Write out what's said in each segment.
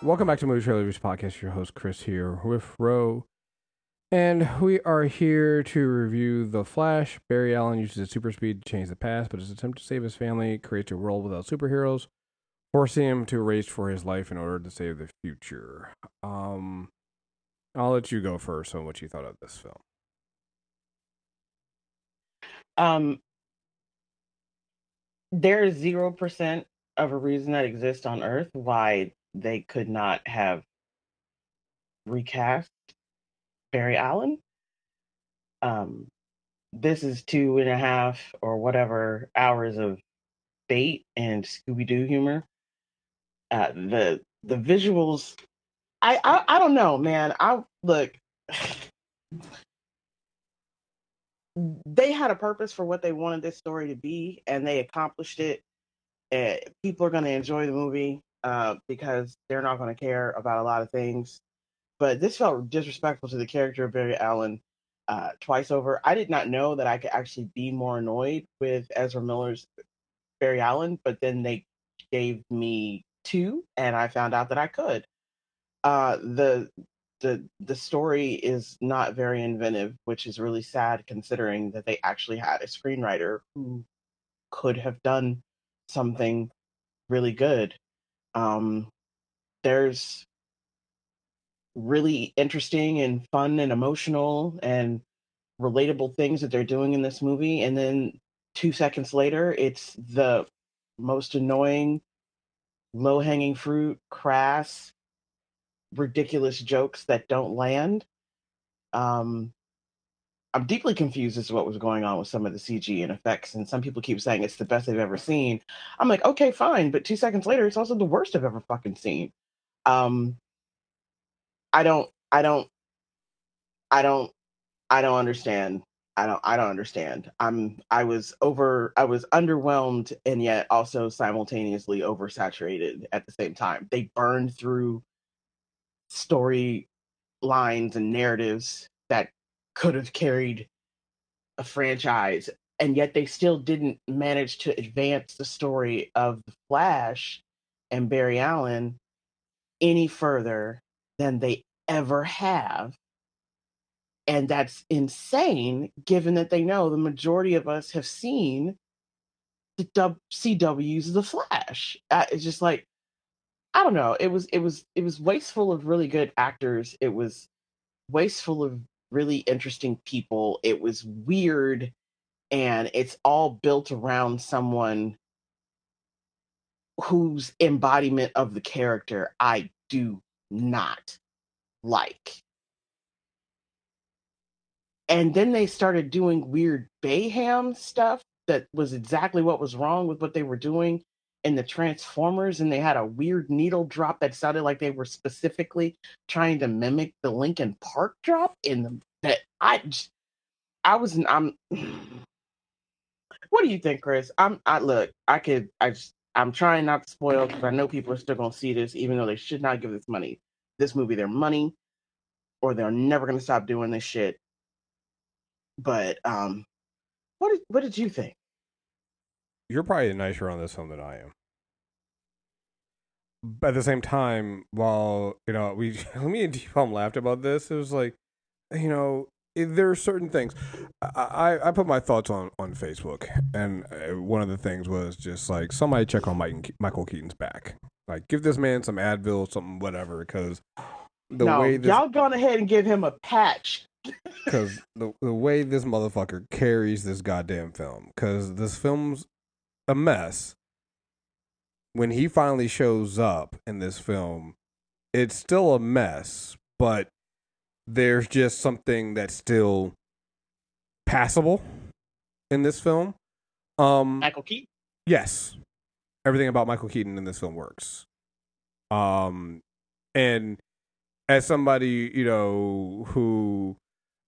Welcome back to Movie Trailer Reviews Podcast. Your host Chris here with Ro, and we are here to review The Flash. Barry Allen uses his super speed to change the past, but his attempt to save his family creates a world without superheroes, forcing him to race for his life in order to save the future. Um, I'll let you go first on what you thought of this film. Um, there is zero percent of a reason that exists on Earth why they could not have recast Barry Allen. Um, this is two and a half or whatever hours of bait and Scooby Doo humor. Uh, the the visuals, I, I I don't know, man. I look. they had a purpose for what they wanted this story to be, and they accomplished it. Uh, people are going to enjoy the movie uh, because they're not going to care about a lot of things. But this felt disrespectful to the character of Barry Allen uh, twice over. I did not know that I could actually be more annoyed with Ezra Miller's Barry Allen, but then they gave me two, and I found out that I could. Uh, the the the story is not very inventive, which is really sad considering that they actually had a screenwriter who could have done something really good. Um, there's really interesting and fun and emotional and relatable things that they're doing in this movie, and then two seconds later, it's the most annoying, low hanging fruit, crass, ridiculous jokes that don't land. Um, I'm deeply confused as to what was going on with some of the CG and effects, and some people keep saying it's the best they've ever seen. I'm like, okay, fine, but two seconds later, it's also the worst I've ever fucking seen. Um, I don't, I don't, I don't, I don't understand. I don't, I don't understand. I'm, I was over, I was underwhelmed, and yet also simultaneously oversaturated at the same time. They burned through story lines and narratives that could have carried a franchise and yet they still didn't manage to advance the story of the flash and barry allen any further than they ever have and that's insane given that they know the majority of us have seen the cw's the flash it's just like I don't know. It was it was it was wasteful of really good actors. It was wasteful of really interesting people. It was weird and it's all built around someone whose embodiment of the character I do not like. And then they started doing weird Bayhem stuff that was exactly what was wrong with what they were doing in the Transformers and they had a weird needle drop that sounded like they were specifically trying to mimic the Linkin Park drop in the that I I was I'm What do you think, Chris? I'm I look, I could I I'm trying not to spoil because I know people are still gonna see this, even though they should not give this money this movie their money, or they're never gonna stop doing this shit. But um what did what did you think? You're probably nicer on this film than I am. But at the same time, while you know, we me and T-Palm laughed about this. It was like, you know, there are certain things. I, I put my thoughts on on Facebook, and uh, one of the things was just like somebody check on Mike, Michael Keaton's back. Like, give this man some Advil, something, whatever, because the no, way this, y'all gone ahead and give him a patch. Because the the way this motherfucker carries this goddamn film, because this film's a mess. When he finally shows up in this film, it's still a mess, but there's just something that's still passable in this film. Um, Michael Keaton. Yes, everything about Michael Keaton in this film works. Um, and as somebody you know who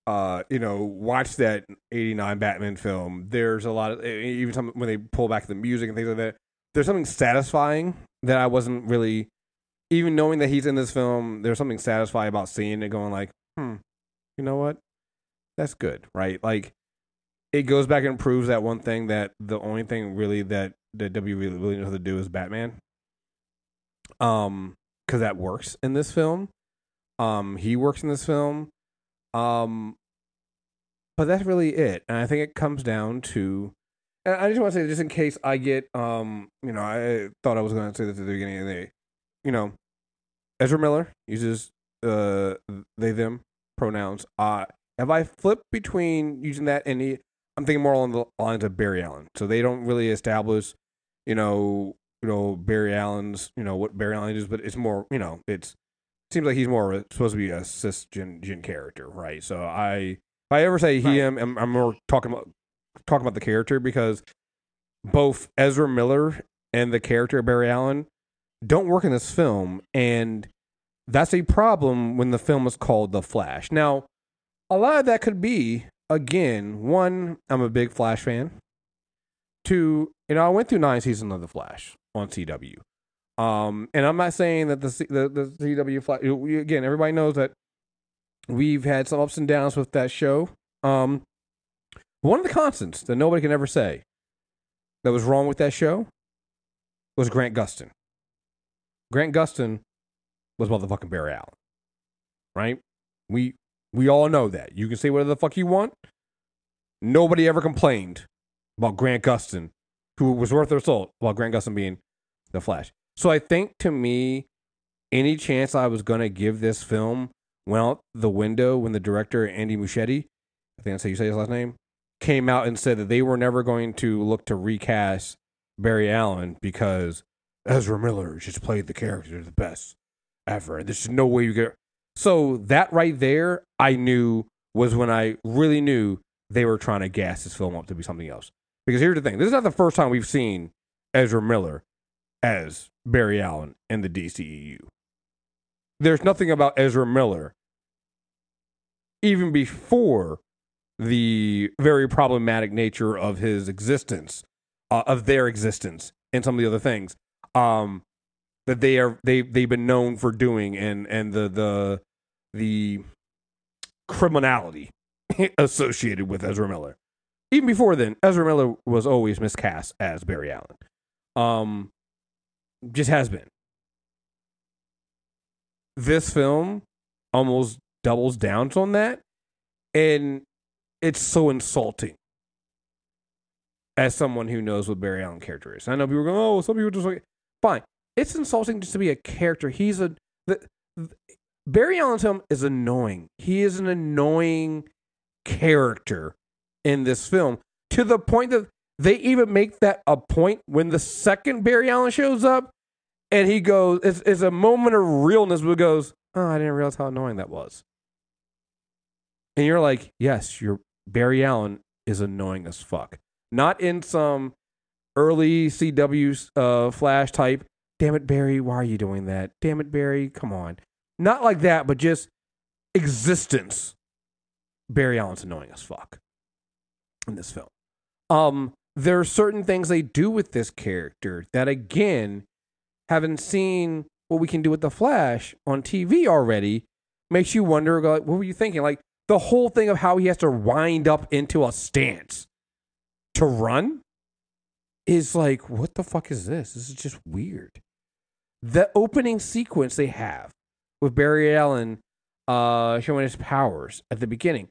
uh, you know, watch that '89 Batman film. There's a lot of even some, when they pull back the music and things like that. There's something satisfying that I wasn't really, even knowing that he's in this film. There's something satisfying about seeing it, going like, hmm, you know what? That's good, right? Like, it goes back and proves that one thing that the only thing really that that W really, really knows how to do is Batman. Um, because that works in this film. Um, he works in this film. Um, but that's really it. And I think it comes down to and I just want to say, just in case I get, um, you know, I thought I was going to say this at the beginning of the. You know, Ezra Miller uses uh, they them pronouns. Uh, if I flip between using that and I'm thinking more along the lines of Barry Allen. So they don't really establish, you know, you know Barry Allen's, you know what Barry Allen is, but it's more, you know, it's seems like he's more supposed to be a cisgen character, right? So I, if I ever say he, right. am, I'm, I'm more talking about talking about the character because both Ezra Miller and the character Barry Allen don't work in this film, and that's a problem when the film is called The Flash. Now, a lot of that could be again, one, I'm a big Flash fan. Two, you know, I went through nine seasons of The Flash on CW. Um, and I'm not saying that the the, the CW Flash again. Everybody knows that we've had some ups and downs with that show. Um, one of the constants that nobody can ever say that was wrong with that show was Grant Gustin. Grant Gustin was motherfucking Barry Allen. Right? We we all know that. You can say whatever the fuck you want. Nobody ever complained about Grant Gustin, who was worth their salt about Grant Gustin being the Flash. So I think to me, any chance I was gonna give this film went out the window when the director Andy Muschietti, I think that's how you say his last name, came out and said that they were never going to look to recast Barry Allen because Ezra Miller just played the character the best ever. There's no way you get. So that right there, I knew was when I really knew they were trying to gas this film up to be something else. Because here's the thing: this is not the first time we've seen Ezra Miller as Barry Allen and the DCEU. There's nothing about Ezra Miller even before the very problematic nature of his existence, uh, of their existence, and some of the other things um, that they are they they've been known for doing, and and the the the criminality associated with Ezra Miller. Even before then, Ezra Miller was always miscast as Barry Allen. Um, just has been. This film almost doubles down on that, and it's so insulting as someone who knows what Barry Allen character is. I know people go, oh, some people just like, fine. It's insulting just to be a character. He's a the, the Barry Allen's film is annoying. He is an annoying character in this film to the point that they even make that a point when the second Barry Allen shows up and he goes, it's, it's a moment of realness where he goes, oh, I didn't realize how annoying that was. And you're like, yes, you're Barry Allen is annoying as fuck. Not in some early CW uh, Flash type. Damn it, Barry, why are you doing that? Damn it, Barry, come on. Not like that, but just existence. Barry Allen's annoying as fuck in this film. Um, there are certain things they do with this character that, again, having seen what we can do with the Flash on TV already, makes you wonder. Like, what were you thinking? Like, the whole thing of how he has to wind up into a stance to run is like, what the fuck is this? This is just weird. The opening sequence they have with Barry Allen uh, showing his powers at the beginning.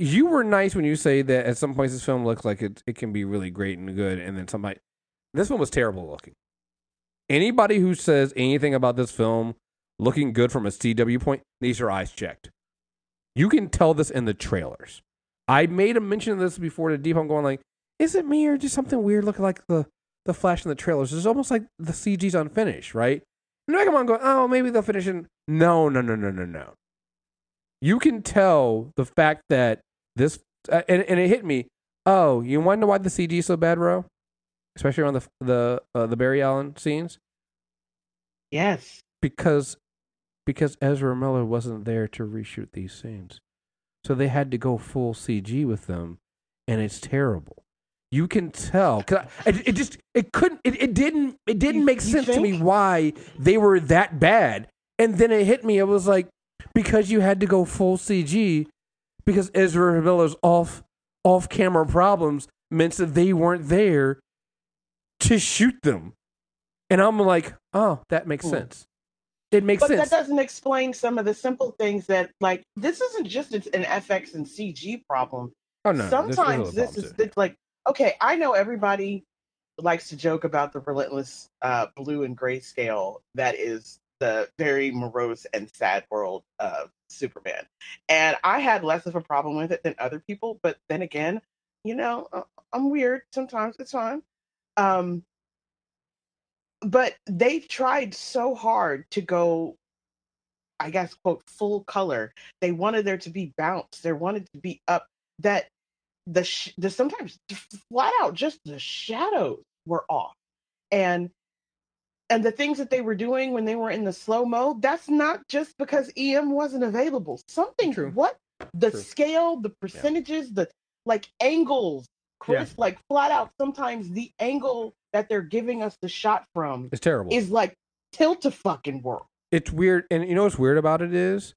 You were nice when you say that at some points this film looks like it, it can be really great and good, and then somebody. This one was terrible looking. Anybody who says anything about this film looking good from a CW point needs their eyes checked. You can tell this in the trailers. I made a mention of this before to Deep. I'm going like, is it me or just something weird looking like the the Flash in the trailers? It's almost like the CG's unfinished, right? And I come on going, oh, maybe they'll finish it. No, no, no, no, no, no. You can tell the fact that this, uh, and, and it hit me. Oh, you to why the CG is so bad, bro? Especially around the the uh, the Barry Allen scenes. Yes. Because because Ezra Miller wasn't there to reshoot these scenes. So they had to go full CG with them, and it's terrible. You can tell. Cause I, it, it, just it couldn't it, it didn't it didn't make sense to me why they were that bad. And then it hit me. It was like because you had to go full CG because Ezra Miller's off off camera problems meant that they weren't there to shoot them. and I'm like, oh, that makes Hmm. sense. It makes But sense. that doesn't explain some of the simple things that, like, this isn't just an FX and CG problem. oh no, there's- there's Sometimes other this is too. like, okay, I know everybody likes to joke about the relentless uh, blue and gray scale that is the very morose and sad world of Superman. And I had less of a problem with it than other people. But then again, you know, uh, I'm weird sometimes. It's fine. Um, but they've tried so hard to go i guess quote full color they wanted there to be bounce they wanted to be up that the sh- the sometimes flat out just the shadows were off and and the things that they were doing when they were in the slow mo that's not just because em wasn't available something True. what the True. scale the percentages the like angles chris like flat out sometimes the angle that they're giving us the shot from It's terrible. is like tilt a fucking world it's weird and you know what's weird about it is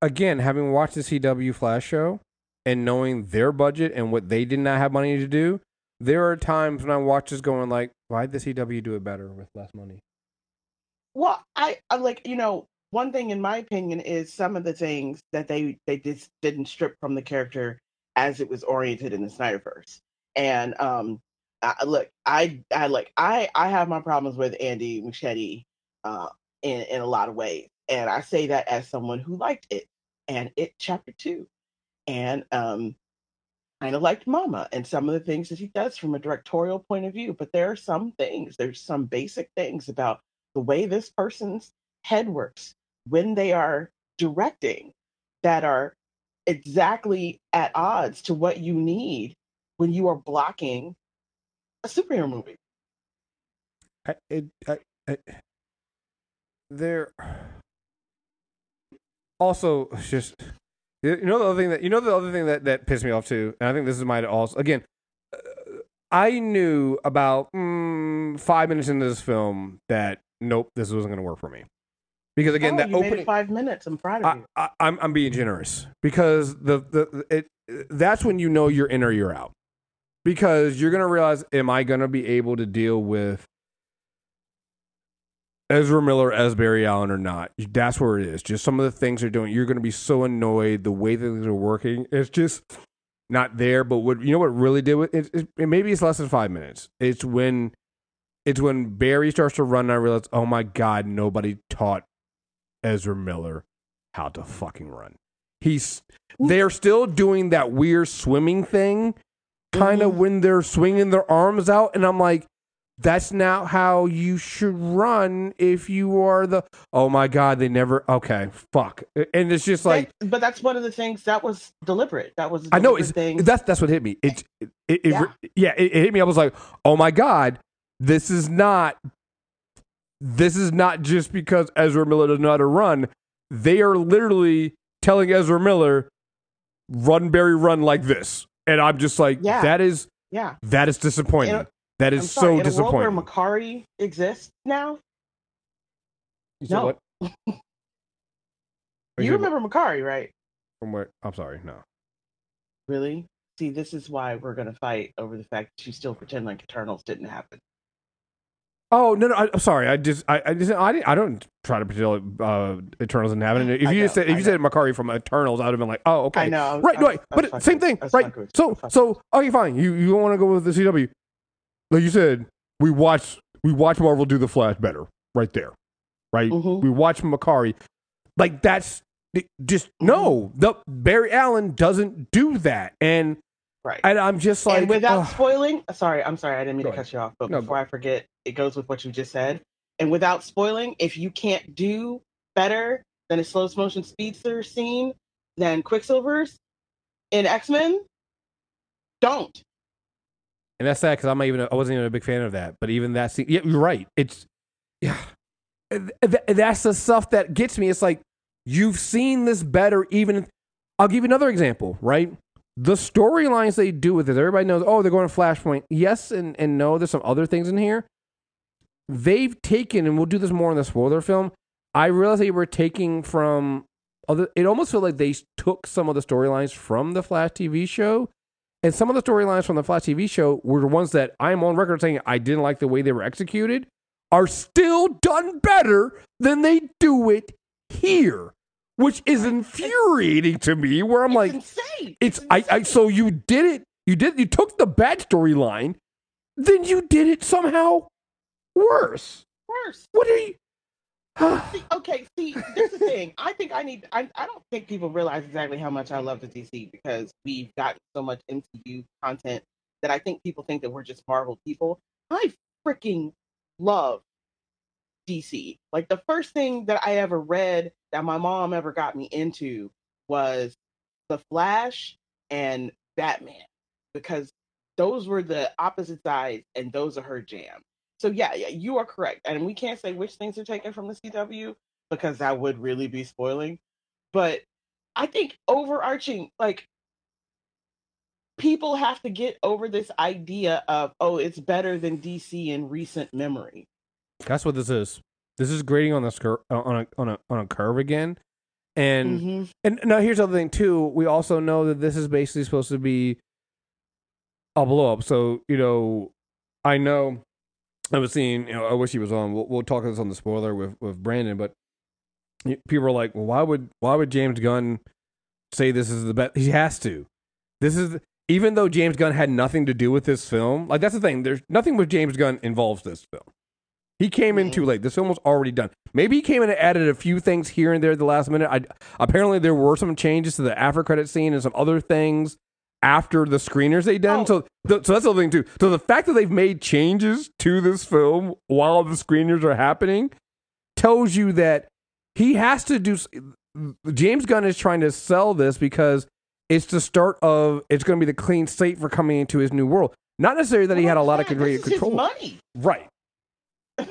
again having watched the cw flash show and knowing their budget and what they did not have money to do there are times when i watch this going like why'd the cw do it better with less money Well, I, I like you know one thing in my opinion is some of the things that they they just didn't strip from the character as it was oriented in the Snyderverse. And um, I, look, I I like I I have my problems with Andy Muschietti uh, in in a lot of ways, and I say that as someone who liked it and it chapter two, and um. Kind of liked Mama and some of the things that he does from a directorial point of view, but there are some things, there's some basic things about the way this person's head works when they are directing that are exactly at odds to what you need when you are blocking a superhero movie. I, I, I, there also just you know the other thing that you know the other thing that that pissed me off too and i think this is my also again uh, i knew about mm, five minutes into this film that nope this wasn't going to work for me because again oh, that opening five minutes. I'm proud of you. I, I'm I'm being generous because the the it that's when you know you're in or you're out because you're gonna realize am I gonna be able to deal with Ezra Miller as Barry Allen or not? That's where it is. Just some of the things they're doing, you're gonna be so annoyed the way that things are working. It's just not there. But what you know what really did with it, it, it maybe it's less than five minutes. It's when it's when Barry starts to run and I realize, oh my god, nobody taught Ezra Miller how to fucking run. He's they're still doing that weird swimming thing, kind of Mhm. when they're swinging their arms out, and I'm like, that's not how you should run if you are the. Oh my god, they never. Okay, fuck, and it's just like That- but that's one of the things that was deliberate. That was I know deliberate it's thing. that's that's what hit me. It it, it, it Yeah. yeah, it, it hit me. I was like, oh my god, this is not this is not just because Ezra Miller doesn't know how to run. They are literally telling Ezra Miller, run Barry run like this. And I'm just like, Yeah. that is yeah. that is disappointing. In a- that sorry, so in a world where disappointing. Makkari exists now, You said no. what? you what? remember Makkari, right? from where? I'm sorry, no. Really? See, this is why we're going to fight over the fact that you still pretend like Eternals didn't happen. Oh no, no, I, I'm sorry. I just, I, I just, I, didn't- I don't try to pretend uh, Eternals didn't happen. If you know, said, if I you said Makkari from Eternals, I would have been like, oh, okay, I know. Was- right, was- right. I was But same thing, right? fucking with you. I So, so okay, fine. You you don't want to go with the CW, like you said. We watch, we watch Marvel do the Flash better, right there, right? Mhm. We watch Makkari, like that's just Mm-hmm. no. The Barry Allen doesn't do that, and Right. and I'm just like, and without spoiling, sorry, I'm sorry, I didn't mean to ahead. cut you off, but No, before I forget, it goes with what you just said. And without spoiling, if you can't do better than a slow motion speedster scene than Quicksilver's in X Men, don't. And that's sad because I'm not even I wasn't even a big fan of that. But even that scene, yeah, you're right. It's yeah, Th- th- that's the stuff that gets me. It's like you've seen this better. Even I'll give you another example. Right, the storylines they do with it. Everybody knows. Oh, they're going to Flashpoint. Yes, and and no. There's some other things in here. They've taken, and we'll do this more in the spoiler film. I realize they were taking from other. It almost felt like they took some of the storylines from the Flash TV show And some of the storylines from the Flash TV show were the ones that I'm on record saying I didn't like the way they were executed, are still done better than they do it here, which is infuriating to me. Where I'm It's like, insane. it's I, I so you did it. You did you took the bad storyline, then you did it somehow worse. worse. What are you? See, okay, see, this is the thing. I think I need. I, I don't think people realize exactly how much I love the DC because we've gotten so much MCU content that I think people think that we're just Marvel people. I freaking love DC. Like the first thing that I ever read that my mom ever got me into was The Flash and Batman because those were the opposite sides and those are her jam. So yeah, yeah, you are correct. And we can't say which things are taken from the CW because that would really be spoiling. But I think overarching like people have to get over this idea of oh, it's better than DC in recent memory. That's what this is. This is grading on the scur- uh, on a on a on a curve again. And Mhm. and now here's the other thing too. We also know that this is basically supposed to be a blow up. So you know, I know I was seeing. You know, I wish he was on. We'll, we'll talk this on the spoiler with with Brandon. But people are like, well, why would why would James Gunn say this is the best? He has to. This is even though James Gunn had nothing to do with this film. Like that's the thing. There's nothing with James Gunn involves this film. He came in too late. This film was already done. Maybe he came in and added a few things here and there at the last minute. I, apparently, there were some changes to the after credit scene and some other things after the screeners they done. Oh. So, th- so that's the other thing too. So the fact that they've made changes to this film while the screeners are happening tells you that he has to do. James Gunn is trying to sell this because it's the start of. It's going to be the clean slate for coming into his new world. Not necessarily that he had a lot of Yeah, great this is his control. money. Right.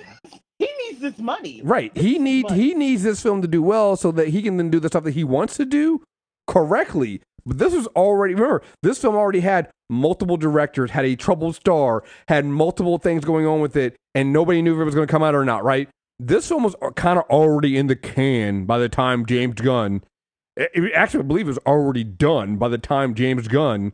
He needs this money. Right. This He is needs money. he needs this film to do well so that he can then do the stuff that he wants to do correctly. But this was already remember, this film already had multiple directors, had a troubled star, had multiple things going on with it, and nobody knew if it was going to come out or not, right? This film was uh, kind of already in the can by the time James Gunn it- actually I believe it was already done by the time James Gunn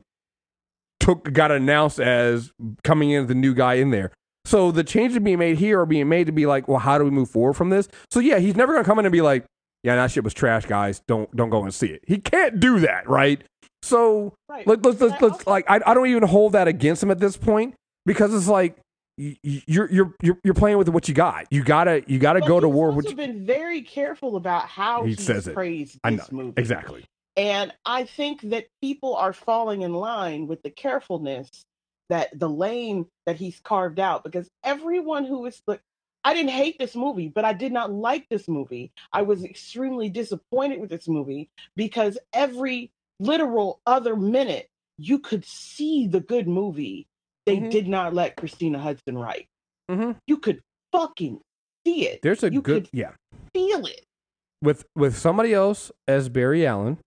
took got announced as coming in as the new guy in there. So the changes being made here are being made to be like, well, how do we move forward from this? So yeah, he's never gonna come in and be like, yeah, that shit was trash, guys. Don't don't go and see it. He can't do that, right? So Right. let, let's let's, let's like I, I don't even hold that against him at this point because it's like you're you're you're you're playing with what you got. You gotta you gotta But go to war with you, been very careful about how He says it. praised I this know. movie. exactly. And I think that people are falling in line with the carefulness that the lane that he's carved out because everyone who is like I didn't hate this movie, but I did not like this movie. I was extremely disappointed with this movie because every literal other minute you could see the good movie they Mhm. did not let Christina Hodson write. hmm You could fucking see it. There's a You good yeah Feel it. with with somebody else as Barry Allen,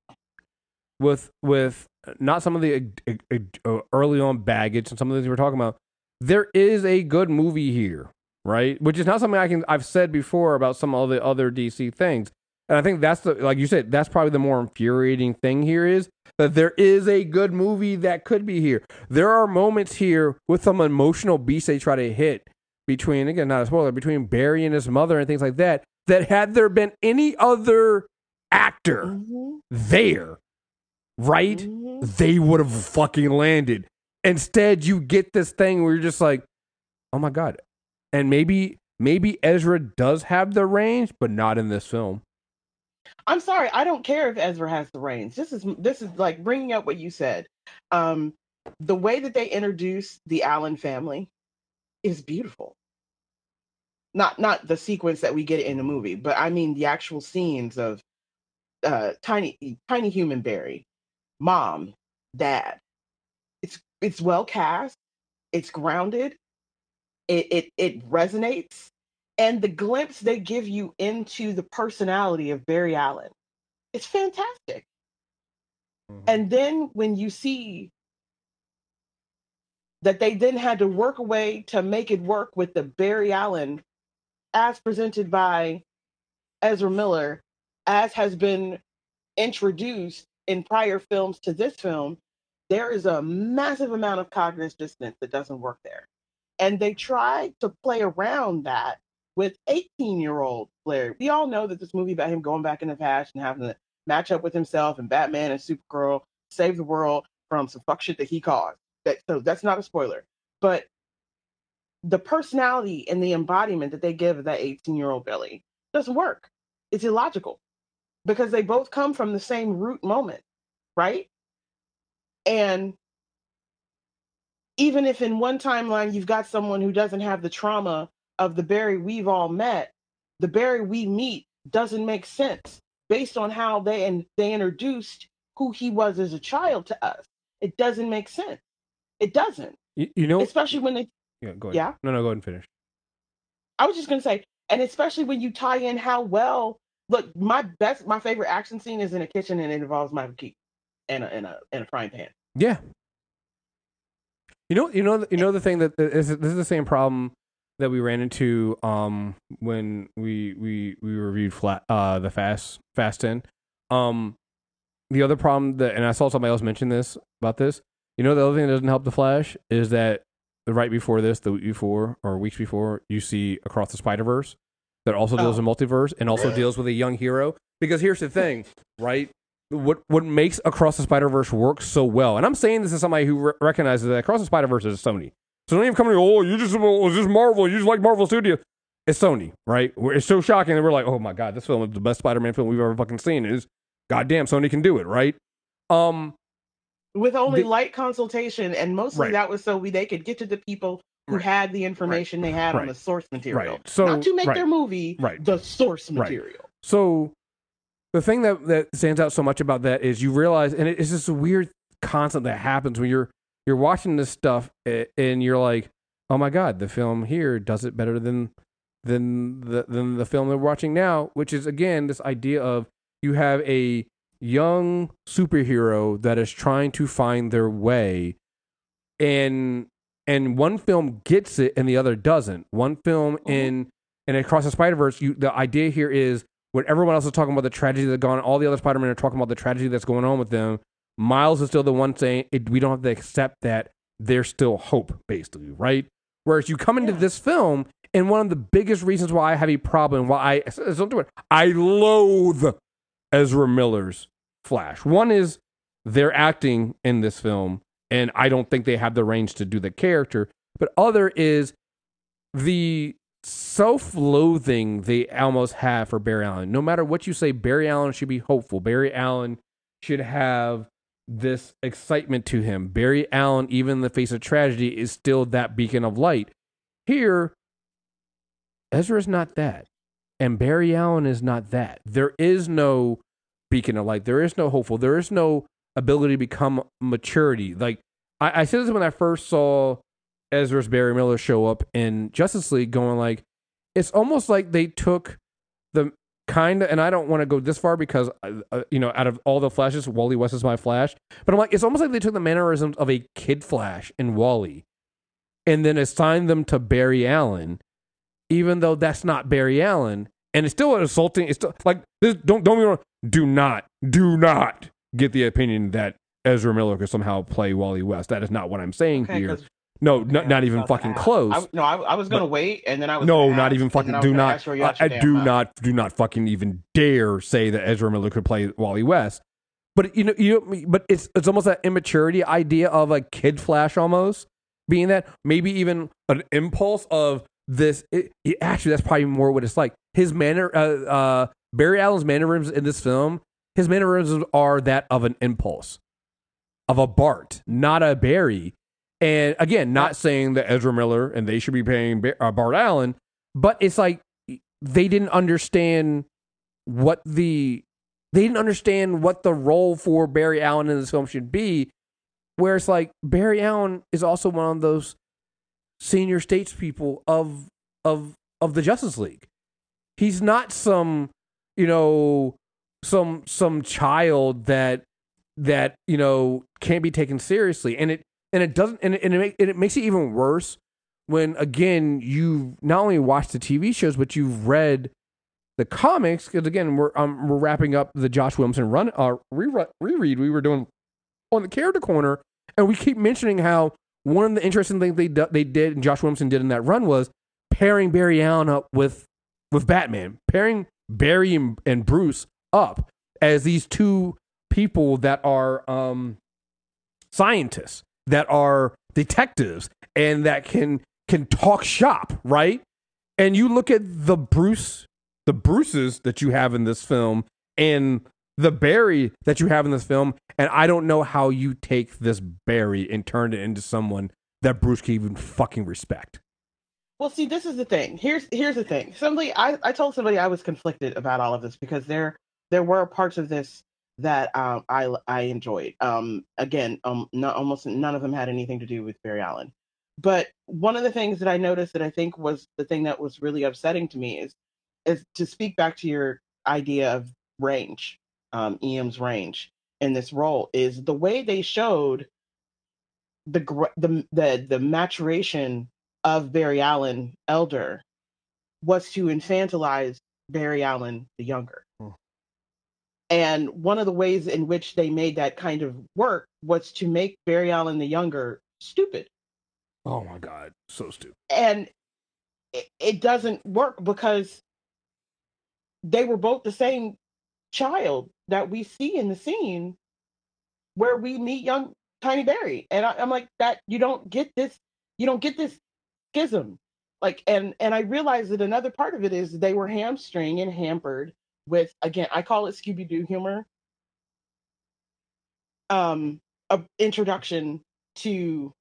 with with not some of the uh, uh, early on baggage and some of the things we're talking about. There is a good movie here, right? Which is not something I can I've said before about some of the other DC things. And I think that's the like you said, that's probably the more infuriating thing here is that there is a good movie that could be here. There are moments here with some emotional beats they try to hit between again, not a spoiler, between Barry and his mother and things like that. That had there been any other actor Mhm, there, right? mhm. They would have fucking landed. Instead, you get this thing where you're just like, oh my god. And maybe maybe Ezra does have the range, but not in this film. I'm sorry, I don't care if Ezra has the range. This is this is like bringing up what you said. Um, the way that they introduce the Allen family is beautiful. Not not the sequence that we get in the movie, but I mean the actual scenes of uh, tiny tiny human Barry, mom, dad. It's it's well cast. It's grounded. It it it resonates and the glimpse they give you into the personality of Barry Allen, it's fantastic. Mm-hmm. And then when you see that they then had to work a way to make it work with the Barry Allen as presented by Ezra Miller, as has been introduced in prior films to this film, there is a massive amount of cognitive dissonance that doesn't work there. And they tried to play around that with 18 year old Blair. We all know that this movie about him going back in the past and having to match up with himself and Batman and Supergirl save the world from some fuck shit that he caused. That so that's not a spoiler. But the personality and the embodiment that they give of that 18 year old Billy doesn't work. It's illogical because they both come from the same root moment, right? And even if in one timeline you've got someone who doesn't have the trauma of the Barry we've all met, the Barry we meet doesn't make sense based on how they and they introduced who he was as a child to us. It doesn't make sense. It doesn't. You, you know, Especially when they yeah, go ahead. yeah. No, no, go ahead and finish. I was just gonna say, and especially when you tie in how well. Look, my best, my favorite action scene is in a kitchen, and it involves Michael Keaton and a and a and a frying pan. Yeah. You know, you know, you know the thing that is this is the same problem that we ran into um when we we we reviewed flat uh the fast fast 10 um the other problem that and i saw somebody else mention this about this. You know the other thing that doesn't help the flash is that the right before this the week before or weeks before you see across the spider verse that also deals Oh. in multiverse and also deals with a young hero. Because here's the thing right what what makes across the spider verse work so well and i'm saying this as somebody who re- recognizes that across the spider verse is sony so don't even come to me, oh, you just, oh, it's just Marvel, you just like Marvel Studio. It's Sony, right? It's so shocking that we're like, oh my God, this film is the best Spider Man film we've ever fucking seen. Is goddamn, Sony can do it, right? Um, with only The- light consultation, and mostly Right. that was so we they could get to the people who Right. had the information they had Right. on the source material, Right. So- not to make right. their movie Right. the source Right. material. so the thing that, that stands out so much about that is you realize, and it's just a weird concept that happens when you're you're watching this stuff and you're like, oh my God, the film here does it better than than the than the film that we're watching now, which is again this idea of you have a young superhero that is trying to find their way and and one film gets it and the other doesn't. One film Mhm. in and across the Spider Verse, you the idea here is when everyone else is talking about the tragedy that's gone, all the other Spider Men are talking about the tragedy that's going on with them. Miles is still the one saying it, we don't have to accept that there's still hope, basically, right? Whereas you come into Yeah. this film, and one of the biggest reasons why I have a problem, why I don't do it, I loathe Ezra Miller's Flash. One is their acting in this film, and I don't think they have the range to do the character. But other is the self-loathing they almost have for Barry Allen. No matter what you say, Barry Allen should be hopeful. Barry Allen should have this excitement to him. Barry Allen, even in the face of tragedy, is still that beacon of light. Here, Ezra's not that. And Barry Allen is not that. There is no beacon of light. There is no hopeful. There is no ability to become maturity. Like I, I said this when I first saw Ezra's Barry Miller show up in Justice League, going like, it's almost like they took the kind of, and I don't want to go this far because, uh, uh, you know, out of all the Flashes, Wally West is my Flash. But I'm like, it's almost like they took the mannerisms of a kid Flash in Wally and then assigned them to Barry Allen, even though that's not Barry Allen. And it's still insulting. It's still like, this, don't, don't be wrong. Do not, do not get the opinion that Ezra Miller could somehow play Wally West. That is not what I'm saying Okay, here. No, not, not even fucking close. I, no, I, I was gonna wait, and then I was No, not ask, even fucking. then I was Do not. ask where you I, I do mouth. not. Do not fucking even dare say that Ezra Miller could play Wally West. But you know, you. But it's it's almost that immaturity idea of a kid Flash almost being that maybe even an impulse of this. It, it- actually, that's probably more what it's like. His manner, uh, uh, Barry Allen's mannerisms in this film, his mannerisms are that of an impulse, of a Bart, not a Barry. And again, not saying that Ezra Miller and they should be paying uh, Bart Allen, but it's like they didn't understand what the they didn't understand what the role for Barry Allen in this film should be. Where it's like Barry Allen is also one of those senior statespeople of of of the Justice League. He's not some you know some some child that that you know can't be taken seriously, and it and it doesn't and it, and it, make, and it makes it even worse when again you not only watched the TV shows but you've read the comics because again we're um, we're wrapping up the Josh Williamson run uh re- reread we were doing on the character corner And we keep mentioning how one of the interesting things they they did and Josh Williamson did in that run was pairing Barry Allen up with with Batman, pairing Barry and, and Bruce up as these two people that are um, scientists, that are detectives, and that can can talk shop, right? And you look at the Bruce, the Bruces that you have in this film, and the Barry that you have in this film, and I don't know how you take this Barry and turn it into someone that Bruce can even fucking respect. Well, see, this is the thing. Here's here's the thing. Somebody, I, I told somebody I was conflicted about all of this because there there were parts of this that um, I I enjoyed. Um, again, um, not, almost none of them had anything to do with Barry Allen. But one of the things that I noticed that I think was the thing that was really upsetting to me is is to speak back to your idea of range, um, Eam's range in this role is the way they showed the the the the maturation of Barry Allen elder was to infantilize Barry Allen the younger. And one of the ways in which they made that kind of work was to make Barry Allen the younger stupid. Oh my God, so stupid. And it, it doesn't work because they were both the same child that we see in the scene where we meet young Tiny Barry. And I, I'm like, that you don't get this, you don't get this schism. Like, and and I realized that another part of it is they were hamstring and hampered with again, I call it Scooby Doo humor. Um, a introduction to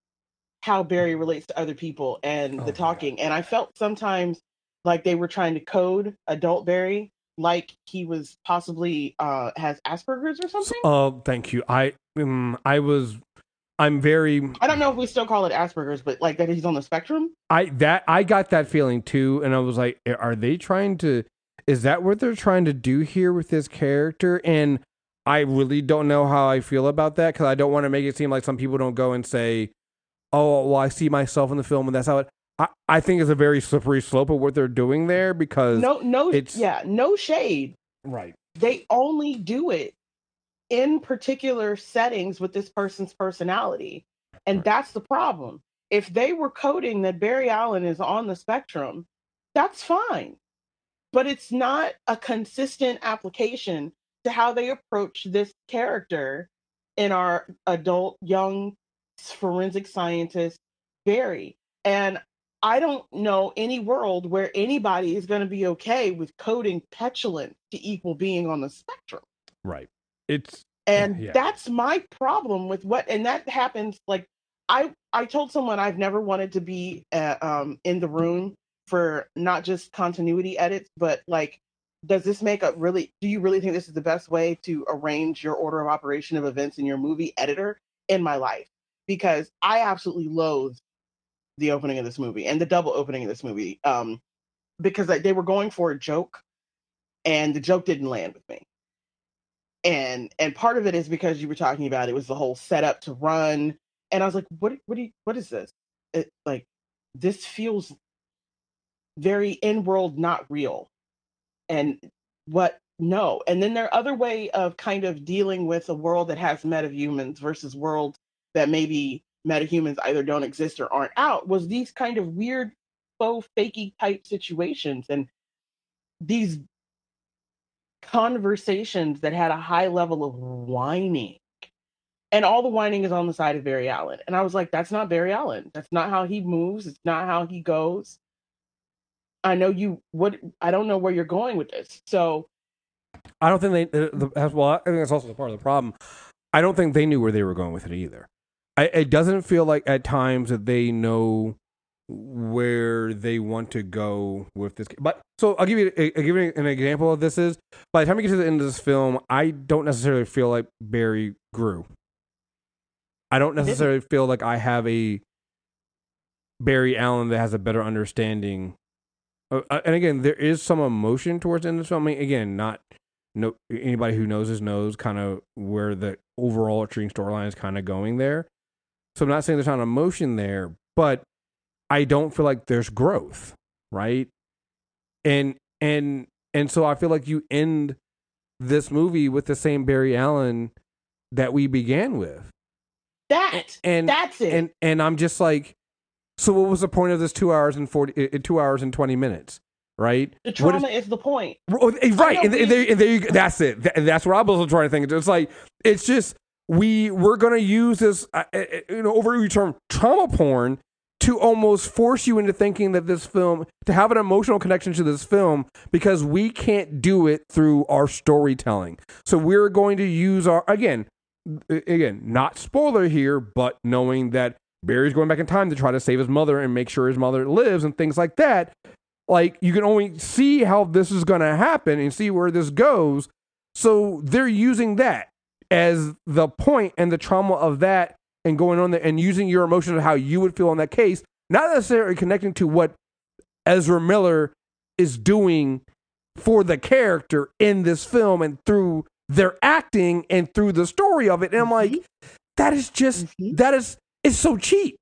how Barry relates to other people and oh, the talking. And I felt sometimes like they were trying to code adult Barry like he was possibly uh has Asperger's or something. Oh, uh, thank you. I um, I was I'm very I don't know if we still call it Asperger's, but like that he's on the spectrum. I that I got that feeling too and I was like are they trying to is that what they're trying to do here with this character and I really don't know how I feel about that cuz I don't want to make it seem like some people don't go and say oh, well, I see myself in the film, and that's how it. I, I think it's a very slippery slope of what they're doing there because no, no, it's yeah, no shade. Right. They only do it in particular settings with this person's personality, and right. that's the problem. If they were coding that Barry Allen is on the spectrum, that's fine, but it's not a consistent application to how they approach this character in our adult young forensic scientist Barry. And I don't know any world where anybody is going to be okay with coding petulant to equal being on the spectrum. Right. It's and yeah. that's my problem with what and that happens like I I told someone I've never wanted to be uh, um in the room for not just continuity edits but like does this make a really do you really think this is the best way to arrange your order of operation of events in your movie editor in my life because I absolutely loathe the opening of this movie and the double opening of this movie um, because they were going for a joke and the joke didn't land with me. And and part of it is because you were talking about it was the whole setup to run and I was like what what do you, what is this? It, like this feels very in world not real. And what no. And then their other way of kind of dealing with a world that has metahumans versus world that maybe metahumans either don't exist or aren't out was these kind of weird faux fakey type situations and these conversations that had a high level of whining and all the whining is on the side of Barry Allen. And I was like, that's not Barry Allen. That's not how he moves. It's not how he goes. I know you. What I don't know where you're going with this. So I don't think they. The, the, well, I think that's also part of the problem. I don't think they knew where they were going with it either. I, it doesn't feel like at times that they know where they want to go with this. But so I'll give you I'll give you an example of this is by the time you get to the end of this film, I don't necessarily feel like Barry grew. I don't necessarily feel like I have a Barry Allen that has a better understanding. Uh, and again, there is some emotion towards the end of the film. I mean, again, not no anybody who knows this knows kind of where the overall treating storyline is kind of going there. So I'm not saying there's not emotion there, but I don't feel like there's growth, right? And and and so I feel like you end this movie with the same Barry Allen that we began with. That and that's it. and and I'm just like, so what was the point of this two hours and forty, uh, two hours and twenty minutes, right? the trauma is, the point. Oh, eh, right, and, and there, and there you, go. that's it. Th- that's what I was trying to think. It's like it's just we we're gonna use this, uh, uh, you know, overused term trauma porn to almost force you into thinking that this film to have an emotional connection to this film because we can't do it through our storytelling. So we're going to use our again, again, not spoiler here, but knowing that Barry's going back in time to try to save his mother and make sure his mother lives and things like that. Like you can only see how this is going to happen and see where this goes. So they're using that as the point and the trauma of that and going on there and using your emotions of how you would feel in that case not necessarily connecting to what ezra miller is doing for the character in this film and through their acting and through the story of it. And i'm like that is just Mhm. that is it's so cheap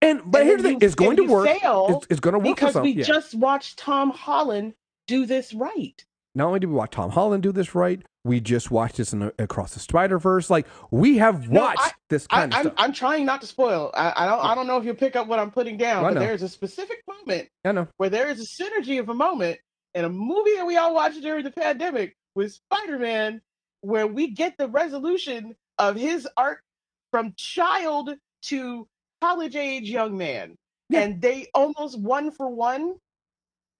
and but And here's the thing it's going to work it's, it's going to work for because we yeah. just watched Tom Holland do this right. not only did we watch Tom Holland do this right, we just watched this in across the Spider Verse. Like we have No, watched I- this I, kind of I'm, stuff. I'm trying not to spoil. I, I don't I don't know if you'll pick up what I'm putting down, oh, I but there's a specific moment I know. where there is a synergy of a moment in a movie that we all watched during the pandemic with Spider-Man, where we get the resolution of his arc from child to college age young man. Yeah. And they almost one for one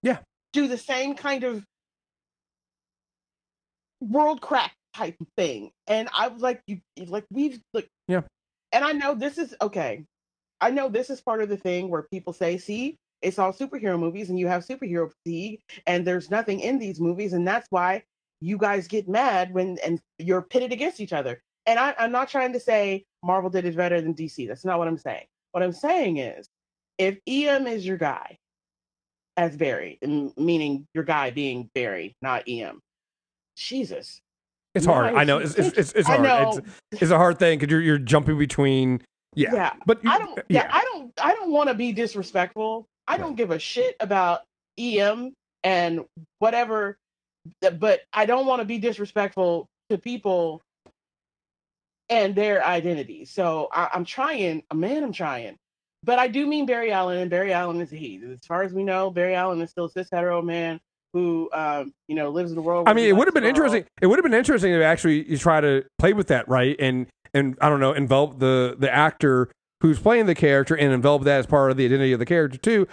Yeah. do the same kind of world crack type thing. And I was like, you like we've like Yeah. And I know this is okay. I know this is part of the thing where people say, see, it's all superhero movies and you have superhero fatigue and there's nothing in these movies and that's why you guys get mad when and you're pitted against each other. And I, I'm not trying to say Marvel did it better than DC. That's not what I'm saying. What I'm saying is if EM is your guy as Barry, meaning your guy being Barry, not EM, Jesus. It's hard. I know. It's it's it's, it's hard. know. It's, it's a hard thing because you're you're jumping between. Yeah. Yeah. But you, I don't. Yeah, I don't. I don't want to be disrespectful. I don't give a shit about EM and whatever, but I don't want to be disrespectful to people and their identity. So I, I'm trying. A man, I'm trying. But I do mean Barry Allen, and Barry Allen is a he. As far as we know, Barry Allen is still a cis hetero man who, um, you know, lives in the world. I mean, it would have been interesting. It would have been interesting to actually you try to play with that, right? And and I don't know, envelop the the actor who's playing the character and envelop that as part of the identity of the character too.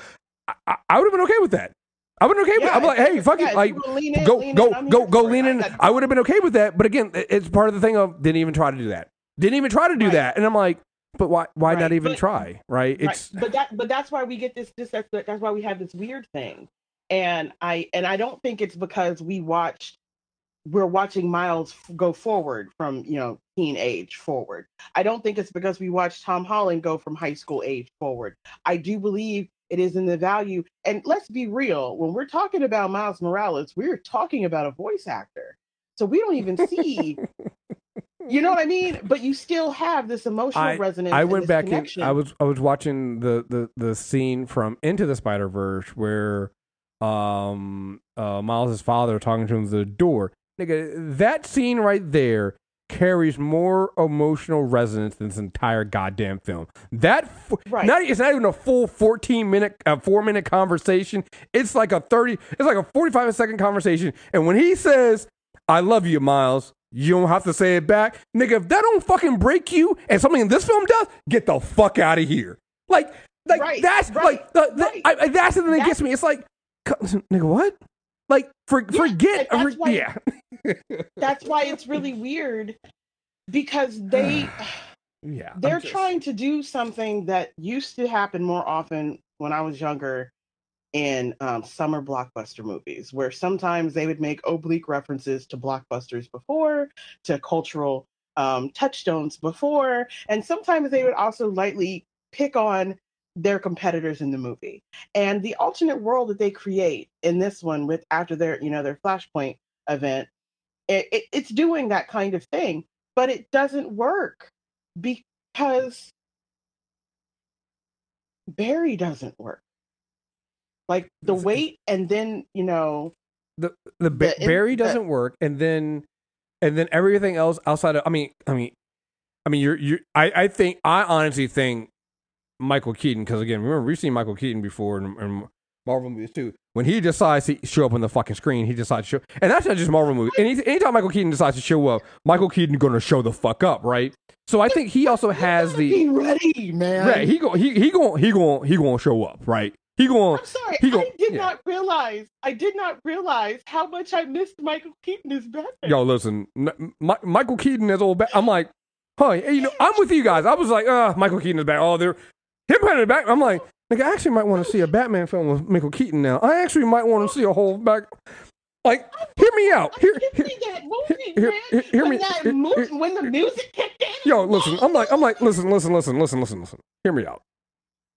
I, I would have been okay with that. I would okay with. Yeah, I'm like, hey, fuck yeah, it, like you in, go lean go go go lean in. I would have been okay with that, but again, it's part of the thing of didn't even try to do that. Didn't even try to do Right. that, and I'm like, but why why not even but- try? Right? Right, It's but that but that's why we get this this that's, that's why we have this weird thing and i and i don't think it's because we watched we're watching miles go forward from you know teen age forward i don't think it's because we watched tom holland go from high school age forward i do believe it is in the value and let's be real when we're talking about miles morales we're talking about a voice actor so we don't even see you know what i mean but you still have this emotional I- resonance I went back. I was I was watching the the the scene from Into the Spider Verse where um uh Miles' father talking to him at the door. Nigga, that scene right there carries more emotional resonance than this entire goddamn film. That f- Right. not it's not even a full 14 minute uh, 4 minute conversation. It's like a 30 it's like a 45 second conversation and when he says I love you Miles, you don't have to say it back. Nigga, if that don't fucking break you and something in this film does, get the fuck out of here. Like like Right, that's right, like the, the. I, I- that's the thing that gets me. It's like nigga what? Like for, Yeah, forget and that's why- yeah. that's why it's really weird because they yeah they're just- trying to do something that used to happen more often when I was younger in um, summer blockbuster movies, where sometimes they would make oblique references to blockbusters before, to cultural um, touchstones before, and sometimes they would also lightly pick on their competitors in the movie. And the alternate world that they create in this one, with after their you know their Flashpoint event, it, it, it's doing that kind of thing, but it doesn't work because Barry doesn't work. Like the weight, and then you know, the the, ba- the Barry doesn't work, and then and then everything else outside of I mean I mean I mean, you're you. I I think I honestly think Michael Keaton because again, remember we've seen Michael Keaton before in, in Marvel movies too. When he decides to show up on the fucking screen, he decides to show, and that's not just Marvel movies. Any, anytime Michael Keaton decides to show up, Michael Keaton going to show the fuck up, right? So I think he also has the Be ready, man. right. He go he he going he going he going to show up, right? He going I'm sorry, he go- I did yeah. not realize. I did not realize how much I missed Michael Keaton as Batman. yo, listen, Mi- Michael Keaton is old. Ba- I'm like, huh? You know, I'm with you guys. I was like, uh, Michael Keaton is back. Oh, they're him playing back. I'm like, nigga, I actually might want to see a Batman film with Michael Keaton now. I actually might want to see a whole back. Like, hear me out. I Here, did here, see that movie, here- man. here- hear me- that here- mu- here- when the music kicked in. yo, listen. I'm like, I'm like, listen, listen, listen, listen, listen, listen. Hear me out.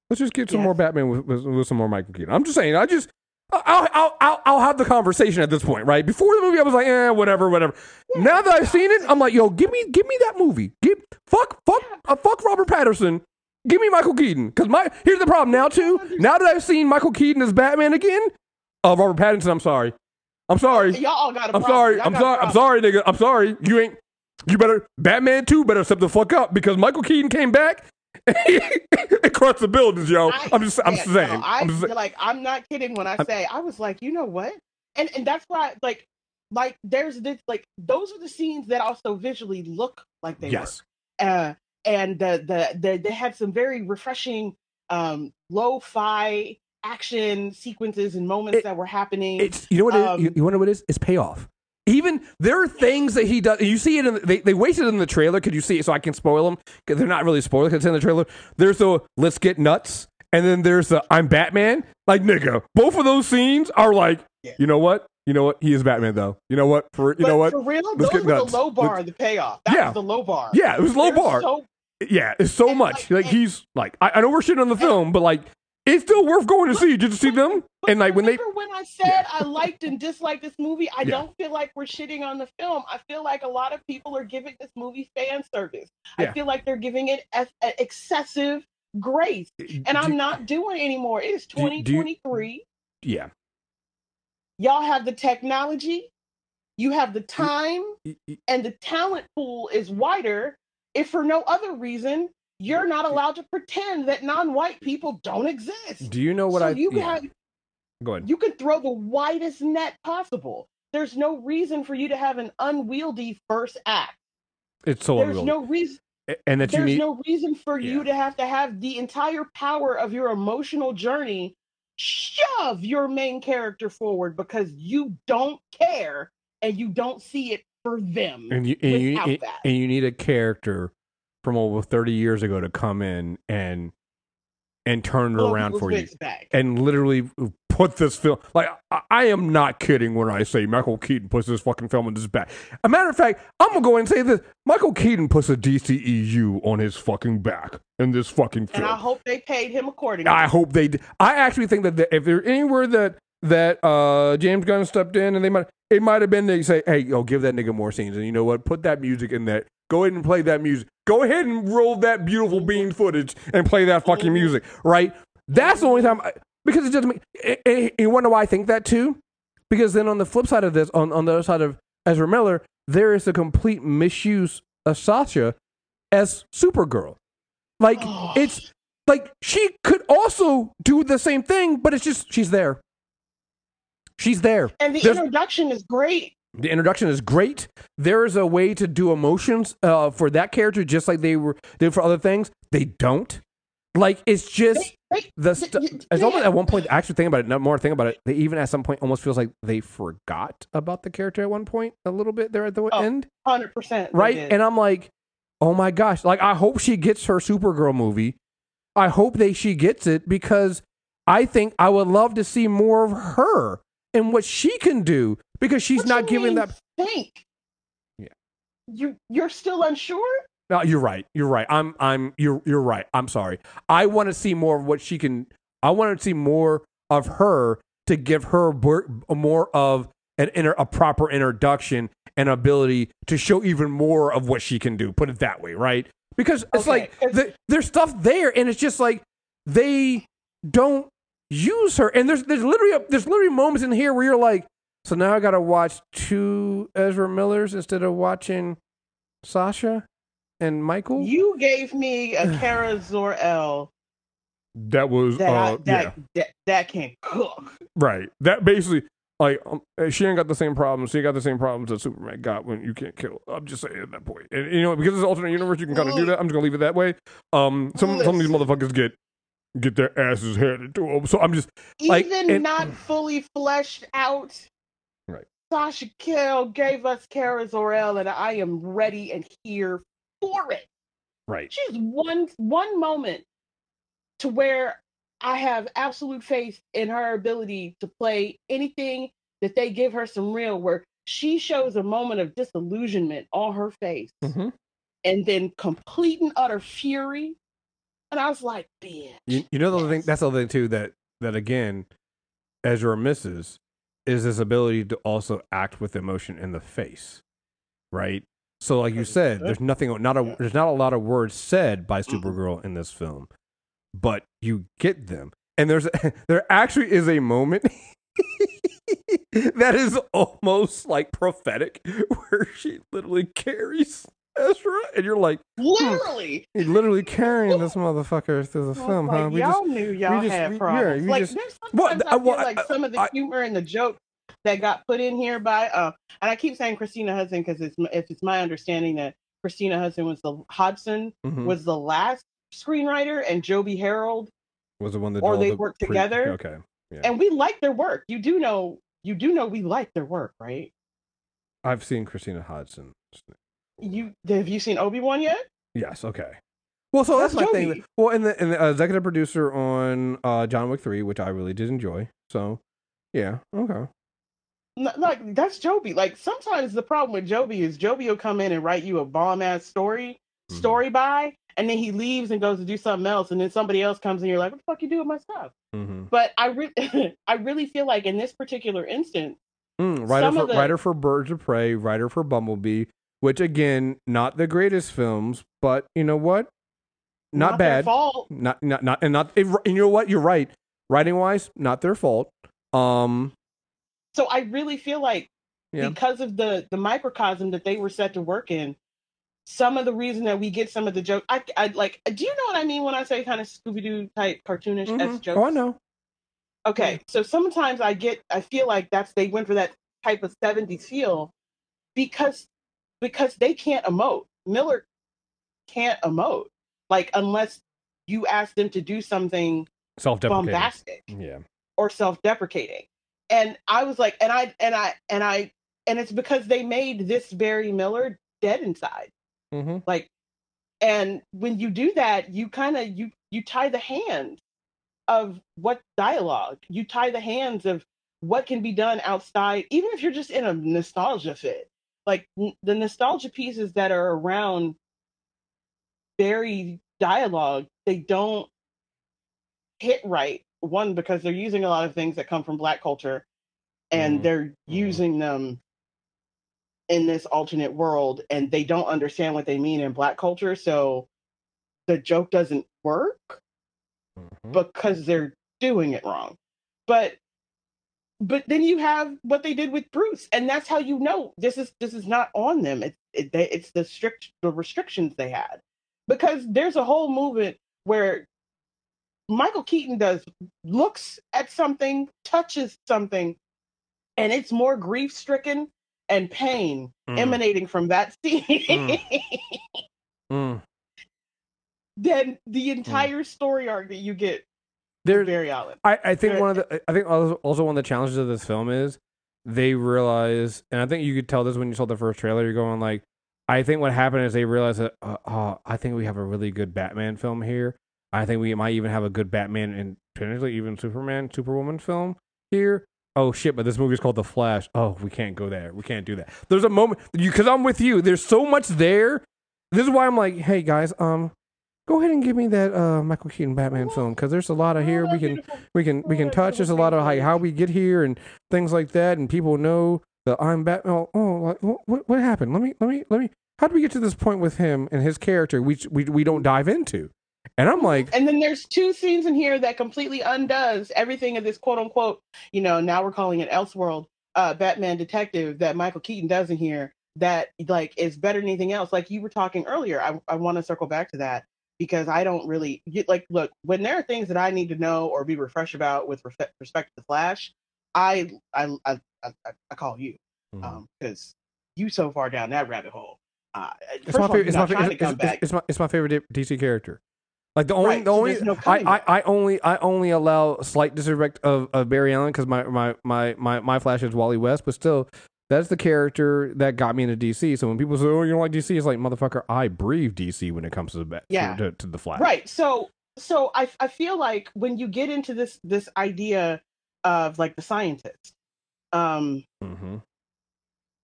Let's just get some more Batman with, with, with some more Michael Keaton. I'm just saying. I just. I'll, I'll, I'll, I'll have the conversation at this point, right? Before the movie, I was like, eh, whatever, whatever. Now that I've seen it, I'm like, yo, give me, give me that movie. Give, fuck, fuck, uh, fuck Robert Patterson. Give me Michael Keaton. Cause my here's the problem now too. Now that I've seen Michael Keaton as Batman again, uh, Robert Pattinson. I'm sorry. I'm sorry. Y'all all got a I'm problem. sorry. Y'all I'm sorry. I'm sorry, nigga. I'm sorry. You ain't. You better. Batman two better step the fuck up because Michael Keaton came back. and crushed the buildings, yo. I- I'm just. I'm yeah, saying. no, I I'm just like. I'm not kidding when I say I was like, you know what, and and that's why like like there's this like those are the scenes that also visually look like they Yes. were. Uh, and the, the the they had some very refreshing um lo-fi action sequences and moments It- that were happening. It's you know what it is? Um, you, you know what it is? It's payoff. Even there are things that he does. You see it in the, they they wasted it in the trailer. Could you see it? So I can spoil them because they're not really spoilers. Because it's in the trailer. There's the let's get nuts, and then there's the I'm Batman. Like nigga, both of those scenes are like, Yeah. you know what? You know what? He is Batman though. You know what? For you but know what? For real, Let's those get were nuts. the low bar, Let's- the payoff. That Yeah. was the low bar. Yeah, it was low They're bar. so yeah, it's so and, much. like, Like and- he's like, I, I know we're shitting on the film, but like, it's still worth going to see just to see them. And like when they, remember when I said I liked and disliked this movie, I Yeah. don't feel like we're shitting on the film. I feel like a lot of people are giving this movie fan service. Yeah. I feel like they're giving it ex- excessive grace, eh, and I'm not doing it anymore. It is do you- 2023. Yeah. Y'all have the technology, you have the time, and the talent pool is wider. If for no other reason, you're not allowed to pretend that non-white people don't exist. Do you know what so I? you yeah. have Go ahead. you can throw the widest net possible. There's no reason for you to have an unwieldy first act. It's so There's unreal. no reason. and that you There's need. no reason for Yeah. you to have to have the entire power of your emotional journey shove your main character forward because you don't care and you don't see it for them. and you and you and, that. and you need a character from over 30 years ago to come in and and turn it Blow around for you back. and literally put this film like I, I am not kidding when I say Michael Keaton puts this fucking film in his back. A matter of fact, I'm gonna go and say this: Michael Keaton puts a DCEU on his fucking back in this fucking film. And I hope they paid him accordingly. I hope they. d- I actually think that the, if there's anywhere that that uh, James Gunn stepped in, and they might, it might have been they say, "Hey, yo, give that nigga more scenes," and you know what? Put that music in that. Go ahead and play that music. Go ahead and roll that beautiful bean footage and play that fucking music. Right? That's the only time I, because it doesn't make. And, and you wonder why I think that too? Because then on the flip side of this, on on the other side of Ezra Miller, there is a complete misuse of Sasha as Supergirl. Like Oh. it's like she could also do the same thing, but it's just she's there. She's there. and the There's- introduction is great. The introduction is great. There is a way to do emotions uh, for that character, just like they were did for other things. They don't. Like it's just They- they- the th- stu- th- It's almost at one point. Actually, think about it. No more think about it. They even at some point almost feels like they forgot about the character at one point a little bit there at the Oh, end, Hundred percent, right? And I'm like, oh my gosh! Like I hope she gets her Supergirl movie. I hope that she gets it because I think I would love to see more of her and what she can do because she's What not giving that. Think. Yeah. You you're still unsure. No, you're right. You're right. I'm. I'm. You're. You're right. I'm sorry. I want to see more of what she can. I want to see more of her to give her more of an inter, a proper introduction and ability to show even more of what she can do. Put it that way, right? Because it's Okay, like the, there's stuff there, and it's just like they don't use her. And there's there's literally a, there's literally moments in here where you're like, so now I got to watch two Ezra Millers instead of watching Sasha. and Michael. You gave me a Kara Zor-El that was that, I, uh, that, yeah that that can cook. right. That basically like um, she ain't got the same problems. She ain't got the same problems that Superman got when you can't kill. I'm just saying at that point. And you know because it's an alternate universe, you can kind of do that. I'm just gonna leave it that way. Um, some some of these motherfuckers get get their asses handed to them. So I'm just like Even and- not fully fleshed out. Right. Sasha Calle gave us Kara Zor-El, and I am ready and here for it. right. She's one one moment to where I have absolute faith in her ability to play anything that they give her some real where she shows a moment of disillusionment on her face hmm and then complete and utter fury. And I was like, bitch. You, you know the other thing that's the other thing too. That that again, Ezra misses is this ability to also act with emotion in the face, right? So, like you said, there's nothing, not a, there's not a lot of words said by. Supergirl in this film, but you get them, and there's there actually is a moment that is almost like prophetic, where she literally carries Ezra, and you're like, Literally. you're literally carrying this motherfucker through the film, like, huh? We y'all just knew y'all just- had we- yeah, problems. like just- there's sometimes I- I feel well, I- like some of the humor and the joke that got put in here by uh and I keep saying Christina Hudson because it's if it's my understanding that Christina Hudson was the Hodson Mhm. was the last screenwriter and Joby Harold was the one that or they the worked pre- together. Okay, yeah. and we like their work. You do know you do know we like their work, right? I've seen Christina Hodson. You have you seen Obi Wan yet? Yes, okay. Well, so that's, That's my thing. Well, and the, and the executive producer on uh, John Wick Three, which I really did enjoy. So, yeah, okay. N- Like that's Joby. Like sometimes the problem with Joby is Joby will come in and write you a bomb ass story, Mhm. story by, and then he leaves and goes to do something else, and then somebody else comes and you're like, what the fuck you do with my stuff? Mm-hmm. But I really, I really feel like in this particular instance, Mm, writer for the- writer for Birds of Prey, writer for Bumblebee, which again, not the greatest films, but you know what? Not, their bad. fault. Not not not and not. And you know what? You're right. Writing wise, not their fault. Um, So I really feel like Yeah. because of the the microcosm that they were set to work in, some of the reason that we get some of the joke, I, I like. Do you know what I mean when I say kind of Scooby Doo type cartoonish mhm. s jokes? Oh, I know. Okay, so sometimes I get, I feel like that's they went for that type of '70s feel because because they can't emote. Miller can't emote like unless you ask them to do something Self-deprecating. bombastic Yeah. or self-deprecating. And I was like, and I and I and I and it's because they made this Barry Miller dead inside. Mm-hmm. Like, and when you do that, you kind of you you tie the hands of what dialogue. You tie the hands of what can be done outside, even if you're just in a nostalgia fit. Like n- the nostalgia pieces that are around very dialogue, they don't hit right. One because they're using a lot of things that come from Black culture, and Mhm. they're using them in this alternate world and they don't understand what they mean in black culture so the joke doesn't work Mm-hmm. because they're doing it wrong but but then you have what they did with bruce and that's how you know this is this is not on them it's it, they, it's the strict the restrictions they had because there's a whole movement where michael keaton does looks at something touches something and it's more grief stricken and pain Mm. emanating from that scene Mm. than the entire story arc that you get With Barry Allen. I, I think one of the I think also one of the challenges of this film is they realize, and I think you could tell this when you saw the first trailer. You're going like, I think what happened is they realized that, uh, uh, I think we have a really good Batman film here. I think we might even have a good Batman and potentially even Superman, Superwoman film here. Oh shit! But this movie's called The Flash. Oh, we can't go there. We can't do that. There's a moment because I'm with you. There's so much there. This is why I'm like, hey guys, um, go ahead and give me that uh Michael Keaton Batman film because there's a lot of here we can we can we can touch. There's a lot of like how we get here and things like that, and people know that I'm Batman. Oh, oh what what happened? Let me let me let me. How do we get to this point with him and his character? We we we don't dive into, and I'm like, And then there's two scenes in here that completely undoes everything of this quote unquote, you know, now we're calling it Elseworld, uh, Batman detective that Michael Keaton does in here. that like is better than anything else. Like you were talking earlier, I I want to circle back to that because I don't really get like look when there are things that I need to know or be refreshed about with respect to the Flash. I I I I, I call you because mm-hmm. um, you so far down that rabbit hole. Uh, it's, my favorite, it's, my favorite, it's, it's, it's, my, it's my favorite DC character. Like the only, right, the so only, no I, I, I, only, I only allow slight disrespect of, of Barry Allen because my, my, my, my, my Flash is Wally West, but still, that's the character that got me into DC. So when people say, "Oh, you don't like DC," it's like, motherfucker, I breathe DC when it comes to the yeah. to, to the Flash. Right. So, so I, I feel like when you get into this, this idea of like the scientist, um, mm-hmm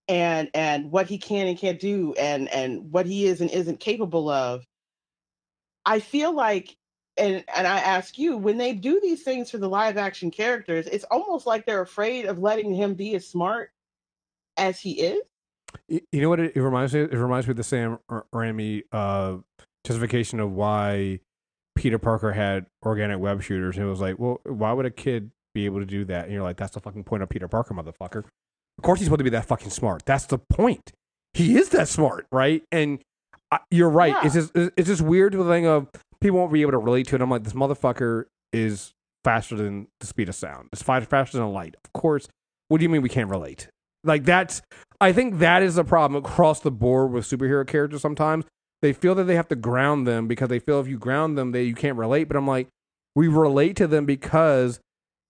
and and what he can and can't do and and what he is and isn't capable of i feel like and and i ask you when they do these things for the live action characters it's almost like they're afraid of letting him be as smart as he is you know what it, it reminds me it reminds me of the sam raimi uh justification of why peter parker had organic web shooters and it was like well why would a kid be able to do that and you're like that's the fucking point of peter parker motherfucker of course, he's supposed to be that fucking smart. That's the point. He is that smart, right? And I, you're right. Yeah. It's just it's just weird the thing of people won't be able to relate to it. I'm like, this motherfucker is faster than the speed of sound. It's faster than light. Of course. What do you mean we can't relate? Like that's. I think that is a problem across the board with superhero characters. Sometimes they feel that they have to ground them because they feel if you ground them, they you can't relate. But I'm like, we relate to them because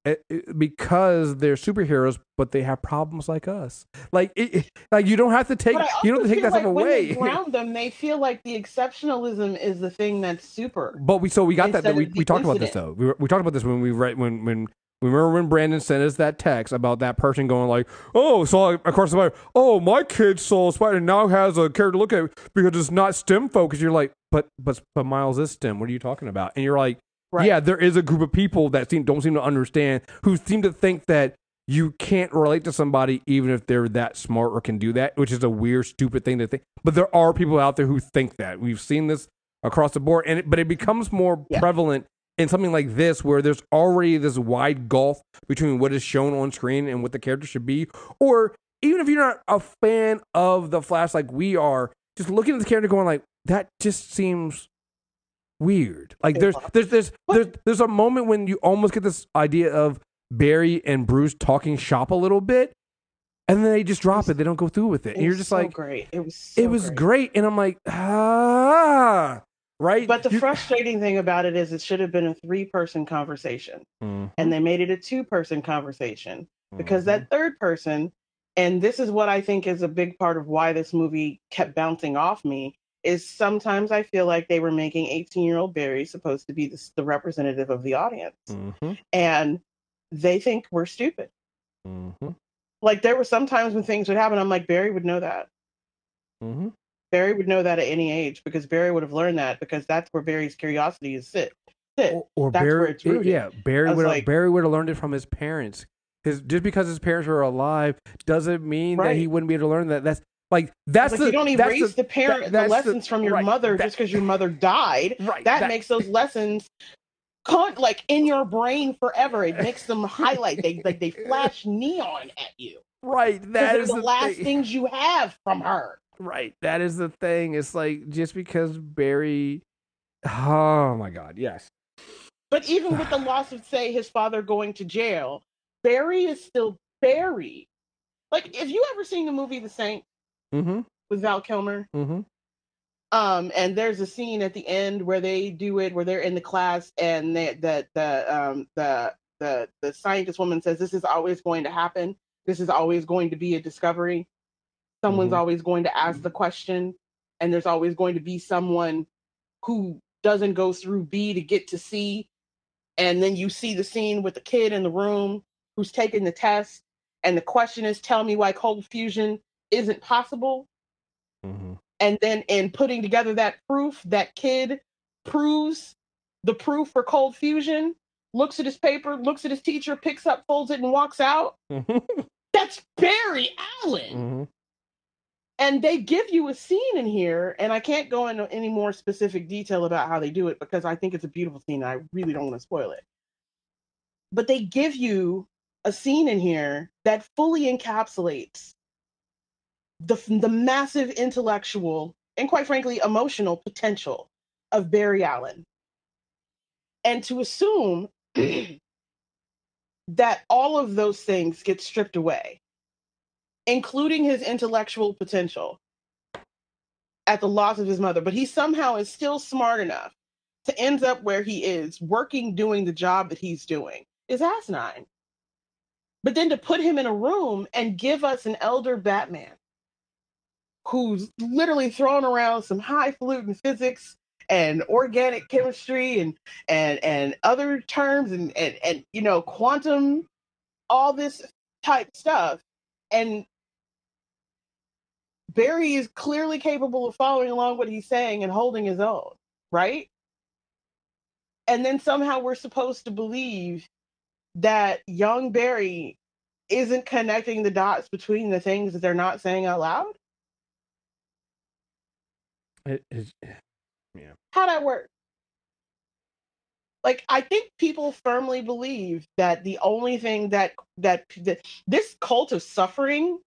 Eh, eh, because they're superheroes, but they have problems like us. Like, it, like you don't have to take you don't take that like stuff away. When they ground them, they feel like the exceptionalism is the thing that's super. But we so we got that. that we, we talked about this though. We, we talked about this when we read when when Remember when Brandon sent us that text about that person going like, "Oh, saw across the spider. Oh, my kid saw a spider and now has a character look at it because it's not STEM focused." You're like, "But but but Miles is STEM. What are you talking about?" And you're like, Right. Yeah, there is a group of people that seem don't seem to understand who seem to think that you can't relate to somebody even if they're that smart or can do that, which is a weird, stupid thing to think. But there are people out there who think that. We've seen this across the board, and it, but it becomes more yeah. prevalent in something like this where there's already this wide gulf between what is shown on screen and what the character should be. Or even if you're not a fan of the Flash like we are, just looking at the character going like, that just seems weird. Like there's there's there's there's there's a moment when you almost get this idea of Barry and Bruce talking shop a little bit, and then they just drop it. it. They don't go through with it, and you're just so like, great. It was so it was great. great. and I'm like, ah, right. But the you frustrating thing about it is, it should have been a three person conversation, mm-hmm. and they made it a two person conversation because mm-hmm. that third person. And this is what I think is a big part of why this movie kept bouncing off me is sometimes I feel like they were making 18 year old Barry supposed to be the, the representative of the audience. Mm-hmm. And they think we're stupid. Mm-hmm. Like there were some times when things would happen, I'm like, Barry would know that. Barry would know that at any age because Barry would have learned that because that's where Barry's curiosity is sit. sit. Or, or Barry, yeah, Barry would like, Barry would have learned it from his parents. His just because his parents were alive doesn't mean right. that he wouldn't be able to learn that. That's like that's like the, you don't erase the, the parent that, the lessons the, from your right, mother that, just because your mother died. Right. That, that makes those lessons con- like in your brain forever. It makes them highlight. They like they flash neon at you. Right. That is the, the last thing. things you have from her. Right. That is the thing. It's like just because Barry. Oh my God. Yes. But even with the loss of, say, his father going to jail, Barry is still Barry. Like, if you ever seen the movie The Saint, mm-hmm. with Val Kilmer. Mm-hmm. Um, and there's a scene at the end where they do it, where they're in the class, and they, the the um, the the the scientist woman says, "This is always going to happen. This is always going to be a discovery. Someone's mm-hmm. always going to ask the question, and there's always going to be someone who doesn't go through B to get to C." And then you see the scene with the kid in the room who's taking the test, and the question is, "Tell me why cold fusion isn't possible. Mm-hmm. And then in putting together that proof, that kid proves the proof for cold fusion, looks at his paper, looks at his teacher, picks up, folds it, and walks out. That's Barry Allen. And they give you a scene in here, and I can't go into any more specific detail about how they do it because I think it's a beautiful scene. I really don't want to spoil it. But they give you a scene in here that fully encapsulates the the massive intellectual and quite frankly emotional potential of Barry Allen. And to assume that all of those things get stripped away, including his intellectual potential at the loss of his mother, but he somehow is still smart enough to end up where he is, working, doing the job that he's doing, is asinine. But then to put him in a room and give us an elder Batman who's literally throwing around some highfalutin physics and organic chemistry and and and other terms and and, and you know quantum all this type stuff and Barry is clearly capable of following along what he's saying and holding his own, right? And then somehow we're supposed to believe that young Barry isn't connecting the dots between the things that they're not saying out loud. It is, yeah. How that work? Like I think people firmly believe that the only thing that that, that this cult of suffering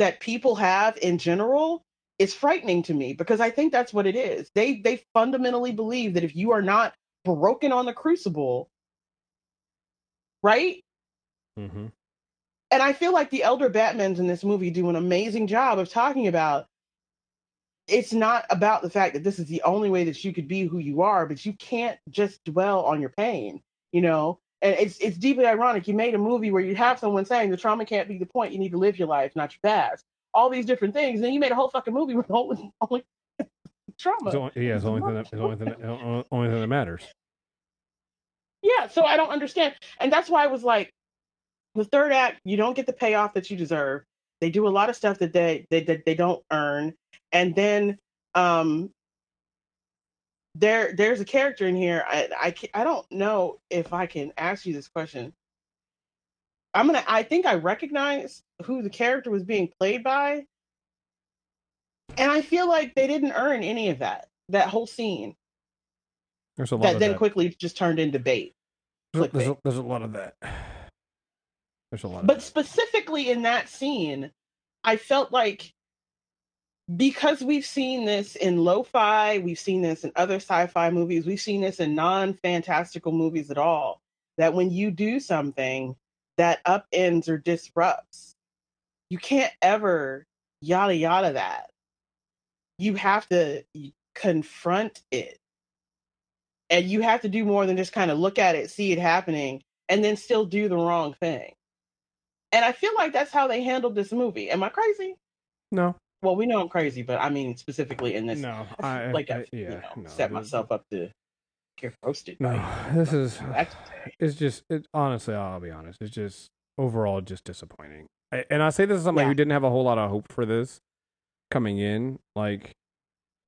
that people have in general is frightening to me because I think that's what it is. They they fundamentally believe that if you are not broken on the crucible, right? Mm-hmm. And I feel like the elder Batmans in this movie do an amazing job of talking about it's not about the fact that this is the only way that you could be who you are, but you can't just dwell on your pain, you know? And it's it's deeply ironic. You made a movie where you have someone saying the trauma can't be the point. You need to live your life, not your past. All these different things. And then you made a whole fucking movie with only, only trauma. It's only, yeah, it's the only thing that, it's only thing that, only thing that matters. Yeah, so I don't understand, and that's why I was like, the third act, you don't get the payoff that you deserve. They do a lot of stuff that they they they, they don't earn, and then um there there's a character in here. I, I I don't know if I can ask you this question. I'm gonna. I think I recognize who the character was being played by, and I feel like they didn't earn any of that. That whole scene. There's a lot that then that. quickly just turned into bait. There's, there's, a, there's a lot of that. There's a lot. But specifically in that scene, I felt like because we've seen this in lo-fi, we've seen this in other sci-fi movies, we've seen this in non-fantastical movies at all, that when you do something that upends or disrupts, you can't ever yada yada that. You have to confront it. And you have to do more than just kind of look at it, see it happening, and then still do the wrong thing. And I feel like that's how they handled this movie. Am I crazy? No, well, we know I'm crazy, but I mean specifically in this. No, I like I, I yeah, you know, no, set myself up to get roasted. No, this is it's just it, honestly. I'll be honest. It's just overall just disappointing. I, and I say this as somebody Yeah. who didn't have a whole lot of hope for this coming in. Like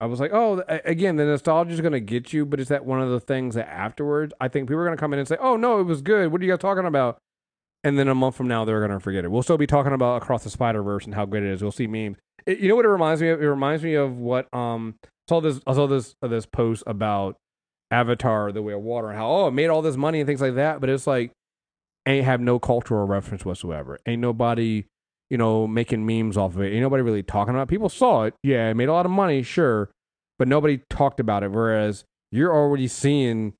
I was like, oh, again, the nostalgia is gonna get you, but is that one of the things that afterwards I think people are gonna come in and say, oh no, it was good. What are you guys talking about? And then a month from now, they're gonna forget it. We'll still be talking about across the Spider Verse and how good it is. We'll see memes. It, you know what it reminds me of? It reminds me of what um I saw this I saw this uh, this post about Avatar: The Way of Water and how oh it made all this money and things like that, but it's like ain't have no cultural reference whatsoever. Ain't nobody you know making memes off of it. Ain't nobody really talking about. it. People saw it, yeah, it made a lot of money, sure, but nobody talked about it. Whereas you're already seeing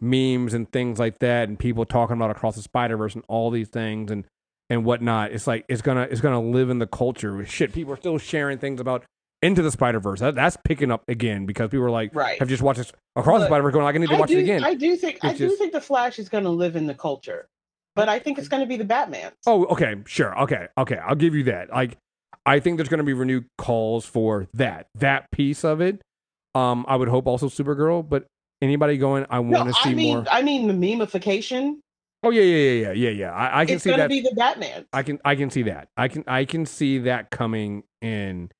memes and things like that, and people talking about across the Spider Verse and all these things and and whatnot. It's like it's gonna it's gonna live in the culture. Shit, people are still sharing things about into the Spider Verse. That, that's picking up again because people are like right. have just watched this across the Look, Spider Verse, going like I need to I watch do, it again. I do think I It's do just- think the Flash is going to live in the culture, but I think it's going to be the Batman. Oh, okay, sure, okay, okay. I'll give you that. Like, I think there's going to be renewed calls for that that piece of it. Um, I would hope also Supergirl, but anybody going, I want to see I mean more. I mean the memification. Oh yeah, yeah, yeah, yeah, yeah, yeah. I, I can It's see going to that. be the Batman. I can, I can see that. I can, I can see that coming in,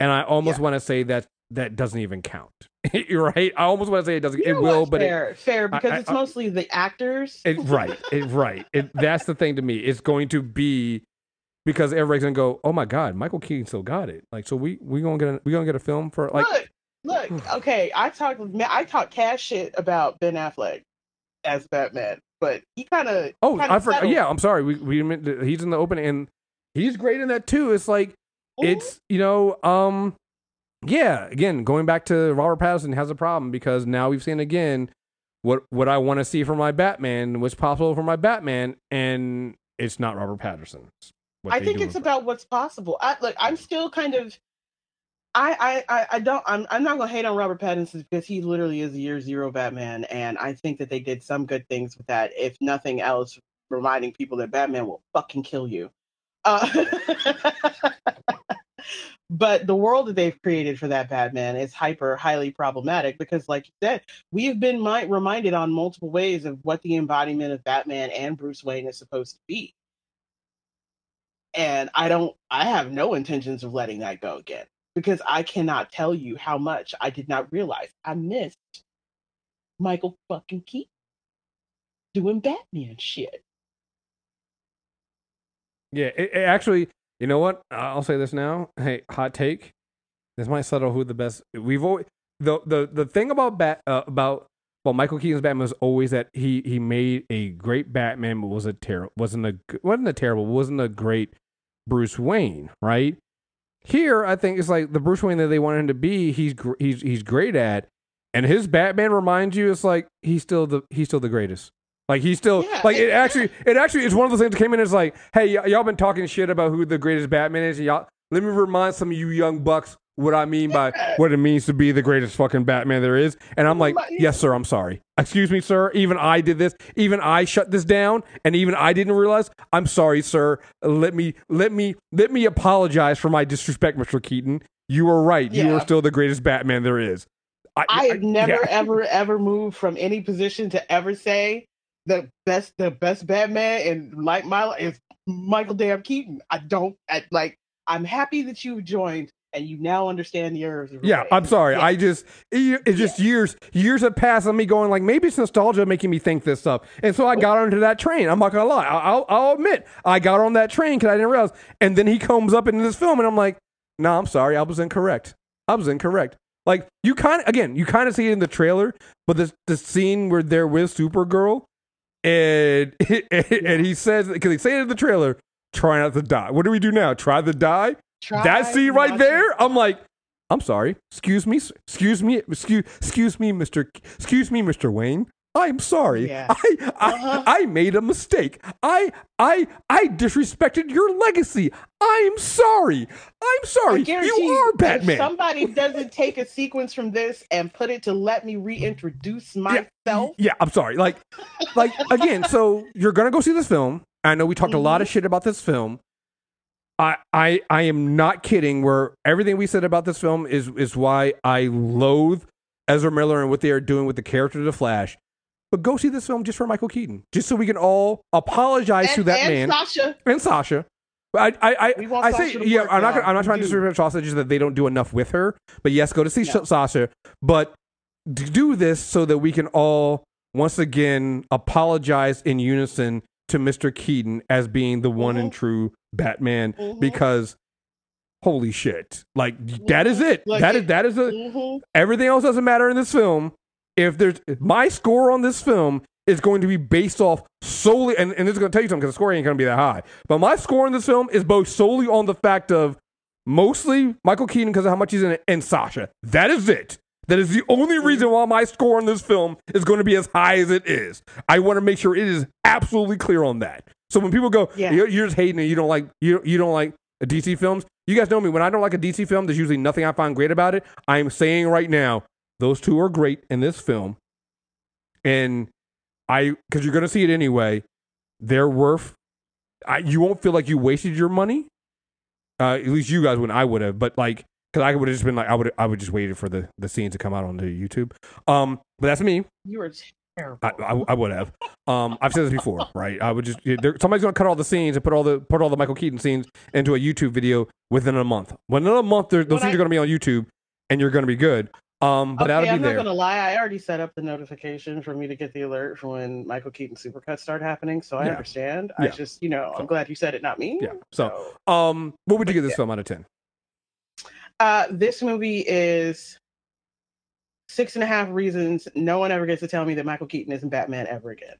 and I almost Yeah. want to say that that doesn't even count. You're right. I almost want to say it doesn't. You it will, but it, fair, fair because I- it's I- mostly the actors. It, right, it, right. It, that's the thing to me. It's going to be because everybody's gonna go, "Oh my God, Michael Keaton still got it." Like, so we we gonna get a, we gonna get a film for like look, look. Okay, I talked I talked cash shit about Ben Affleck as Batman, but he kind of oh I forgot. Yeah, I'm sorry. We we meant to- he's in the open and he's great in that too. It's like it's you know, um, yeah. Again, going back to Robert Pattinson has a problem because now we've seen again what what I want to see for my Batman, what's possible for my Batman, and it's not Robert Pattinson. I think it's about what's possible. I look, I'm still kind of I, I, I don't. I'm, I'm not gonna hate on Robert Pattinson because he literally is year zero Batman, and I think that they did some good things with that. If nothing else, reminding people that Batman will fucking kill you. Uh, but the world that they've created for that Batman is hyper highly problematic because, like you said, we have been mi- reminded on multiple ways of what the embodiment of Batman and Bruce Wayne is supposed to be. And I don't. I have no intentions of letting that go again because I cannot tell you how much I did not realize I missed Michael fucking Keaton doing Batman shit. Yeah, it, it actually, you know what? I'll say this now. Hey, hot take. This might settle who the best. We've always the the the thing about bat uh, about well Michael Keaton's Batman was always that he he made a great Batman, but was a terrible wasn't a wasn't a terrible wasn't a great Bruce Wayne, right? Here, I think it's like the Bruce Wayne that they want him to be. He's gr- he's he's great at, and his Batman reminds you it's like he's still the he's still the greatest. Like he's still Yeah, like it it- actually it actually is one of those things that came in. It's like, hey, y- y'all been talking shit about who the greatest Batman is. Y'all, let me remind some of you young bucks what I mean by Yeah. what it means to be the greatest fucking Batman there is. And I'm like, yes, sir. I'm sorry. Excuse me, sir. Even I did this. Even I shut this down, and even I didn't realize. I'm sorry, sir. Let me let me let me apologize for my disrespect, Mr. Keaton. You were right. You Yeah. are still the greatest Batman there is. I have never yeah. ever ever moved from any position to ever say the best the best Batman and like my life is Michael Damn Keaton. I don't I, like. I'm happy that you joined and you now understand the errors. of Yeah. I'm sorry. Yeah. I just it, it's just years years have passed on me going like maybe it's nostalgia making me think this stuff, and so I got onto that train. I'm not gonna lie. I'll I'll admit I got on that train because I didn't realize. And then he comes up into this film, and I'm like, no, I'm sorry, I was incorrect. I was incorrect. Like you kind of again, you kind of see it in the trailer, but the the scene where they're with Supergirl, and and he says because he say it in the trailer, try not to die. What do we do now? Try to die? Try that scene right there, to- I'm like, I'm sorry. Excuse me. Excuse me. Excuse, excuse me, Mr. Excuse me, Mr. Wayne. I'm sorry. Yeah. I, I Uh-huh. I made a mistake. I I I disrespected your legacy. I'm sorry. I'm sorry. You are Batman. somebody doesn't take a sequence from this and put it to let me reintroduce myself, Yeah, I'm sorry. Like, like again. So you're gonna go see this film. I know we talked a lot Mm-hmm. of shit about this film. I, I, I am not kidding. Where everything we said about this film is is why I loathe Ezra Miller and what they are doing with the character of the Flash. But go see this film just for Michael Keaton, just so we can all apologize to and, that and man Sasha, and Sasha. I, I, I, I say yeah. I'm not, gonna, I'm not We trying to do. disrespect Sasha, just that they don't do enough with her. But yes, go to see No. Sasha. But do this so that we can all once again apologize in unison to Mr. Keaton as being the one and Mhm. true Batman Mhm. because holy shit, like that is Mhm. it. Like that is it- that is a Mhm. everything else doesn't matter in this film. If there's my score on this film is going to be based off solely, and, and this is going to tell you something because the score ain't going to be that high. But my score in this film is both solely on the fact of mostly Michael Keaton because of how much he's in it, and Sasha. That is it. That is the only reason why my score on this film is going to be as high as it is. I want to make sure it is absolutely clear on that. So when people go, Yeah. you're, you're just hating it, you don't like you you don't like DC films. You guys know me. When I don't like a DC film, there's usually nothing I find great about it. I'm saying right now, those two are great in this film, and I because you're going to see it anyway. They're worth. I, you won't feel like you wasted your money. Uh, at least you guys wouldn't. I would have, but like, because I would have just been like, I would I would just waited for the the scene to come out onto YouTube. Um, but that's me. you were terrible. I, I, I would have. Um, I've said this before, right? I would just there, somebody's gonna cut all the scenes and put all the put all the Michael Keaton scenes into a YouTube video within a month. Within a month, those When scenes I- are gonna be on YouTube, and you're gonna be good. Um, but okay, I'm not there. gonna lie. I already set up the notification for me to get the alert for when Michael Keaton supercuts start happening, so I Yeah. understand. I just, you know, So- I'm glad you said it, not me. Yeah. So, um, what would you give this film out of ten? Uh, this movie is six and a half reasons no one ever gets to tell me that Michael Keaton isn't Batman ever again.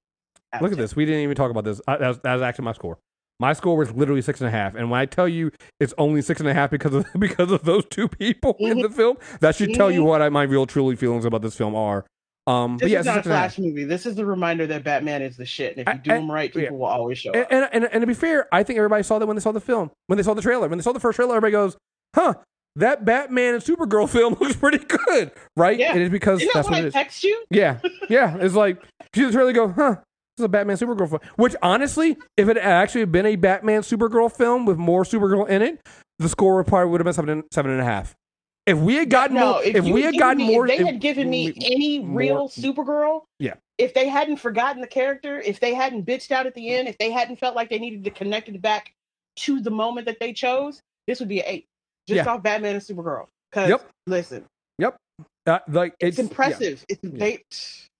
Look at 10. this. We didn't even talk about this. I, that, was, that was actually my score. My score was literally six and a half, and when I tell you it's only six and a half because of because of those two people in the film, that should tell you Mhm. what I, my real truly feelings about this film are. Um, This yeah, is not a six and a half. Flash movie. This is the reminder that Batman is the shit, and if you do I- him right, yeah. people will always show And, up. and, and and to be fair, I think everybody saw that when they saw the film, when they saw the trailer, when they saw the first trailer, everybody goes, "Huh, that Batman and Supergirl film looks pretty good, right?" Yeah. It is because Isn't that that's what what I it is. text you? Yeah, yeah. It's like you just really go, huh? This is a Batman Supergirl film. Which honestly, if it had actually had been a Batman Supergirl film with more Supergirl in it, the score would probably would have been seven seven and a half. If we had gotten No, more, if, if, we had gotten me, more, if they if had given me any more- real Supergirl, Yeah. If they hadn't forgotten the character, if they hadn't bitched out at the end, if they hadn't felt like they needed to connect it back to the moment that they chose, this would be an eight, just Yeah. off Batman and Supergirl. Because Yep. listen, yep, uh, like it's, yeah. impressive. It's they,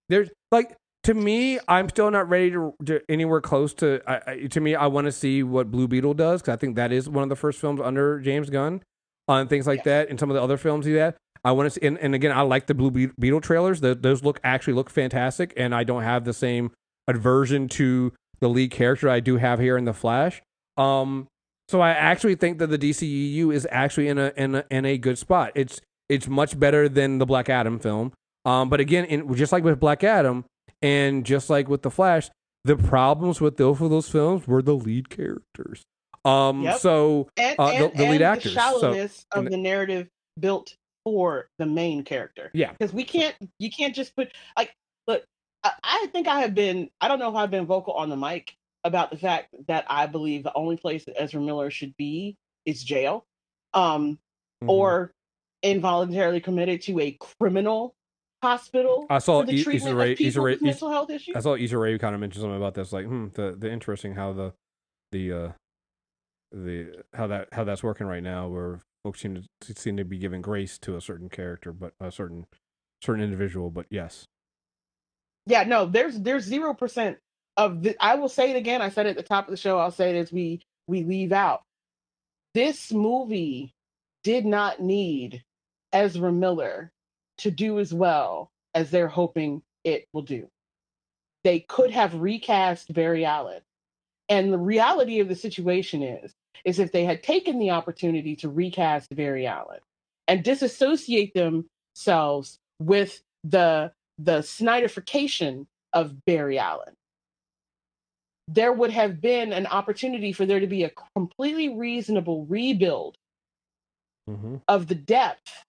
there's like to me, I'm still not ready to, to anywhere close to. I, I, to me, I want to see what Blue Beetle does because I think that is one of the first films under James Gunn on things like Yes. that, and some of the other films he had. I want to see, and, and again, I like the Blue Beetle trailers. The, those look actually look fantastic, and I don't have the same aversion to the lead character I do have here in the Flash. Um, so I actually think that the DCEU is actually in a in a, in a good spot. It's it's much better than the Black Adam film. Um, but again, in, just like with Black Adam, and just like with the Flash, the problems with both of those films were the lead characters. Um, Yep. so and, Uh, the- and, the lead and actors, the so- shallowness of and- the narrative built for the main character. yeah, because we can't you can't just put like look I, I think i have been i don't know if i've been vocal on the mic about the fact that i believe the only place that ezra miller should be is jail um Mhm. or involuntarily committed to a criminal hospital I saw for the E- treatment Rae- of people Issa Rae- with mental health issues I saw Issa Rae kind of mention something about this, like, hmm, the the interesting how the the uh the how that how that's working right now, where folks seem to seem to be giving grace to a certain character, but a certain certain individual. But yes, yeah no there's there's zero percent of the i will say it again i said it at the top of the show i'll say it as we we leave out. This movie did not need ezra miller to do as well as they're hoping it will do. They could have recast barry allen. And the reality of the situation is is if they had taken the opportunity to recast barry allen and disassociate themselves with the the Snyderification of Barry Allen, there would have been an opportunity for there to be a completely reasonable rebuild mm-hmm. of the depth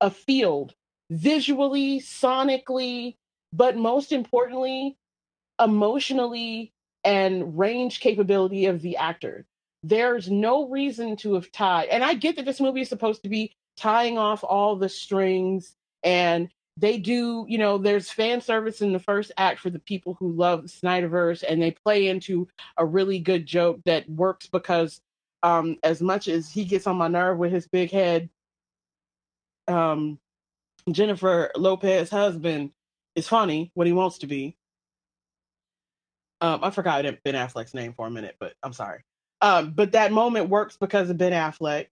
of field, visually, sonically, but most importantly, emotionally and range capability of the actor. There's no reason to have tied, and I get that this movie is supposed to be tying off all the strings and they do, you know, there's fan service in the first act for the people who love Snyderverse, and they play into a really good joke that works because, um, as much as he gets on my nerve with his big head, um, Jennifer Lopez husband is funny when he wants to be. Um, I forgot Ben Affleck's name for a minute, but I'm sorry. Um, but that moment works because of Ben Affleck.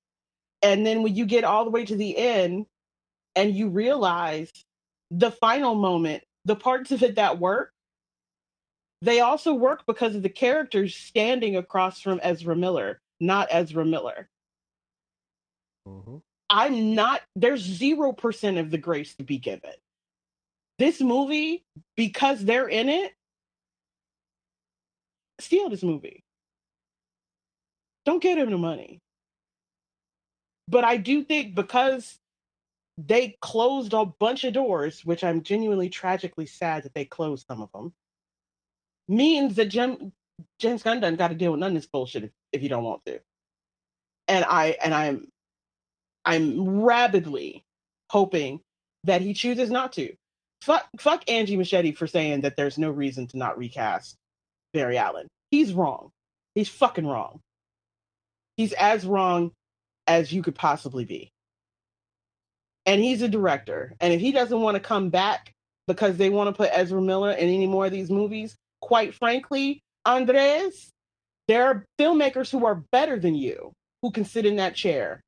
And then when you get all the way to the end and you realize the final moment, the parts of it that work, they also work because of the characters standing across from Ezra Miller, not Ezra Miller. Mm-hmm. I'm not, there's 0% of the grace to be given. This movie, because they're in it, steal this movie. Don't give them the money. But I do think because they closed a bunch of doors, which I'm genuinely tragically sad that they closed some of them, means that Jim, James Gunn doesn't got to deal with none of this bullshit if, if you don't want to. And I and I'm I'm rabidly hoping that he chooses not to. Fuck, fuck Andy Muschietti for saying that there's no reason to not recast Barry Allen. He's wrong. He's fucking wrong. He's as wrong as you could possibly be. And he's a director. And if he doesn't want to come back because they want to put Ezra Miller in any more of these movies, quite frankly, Andres, there are filmmakers who are better than you who can sit in that chair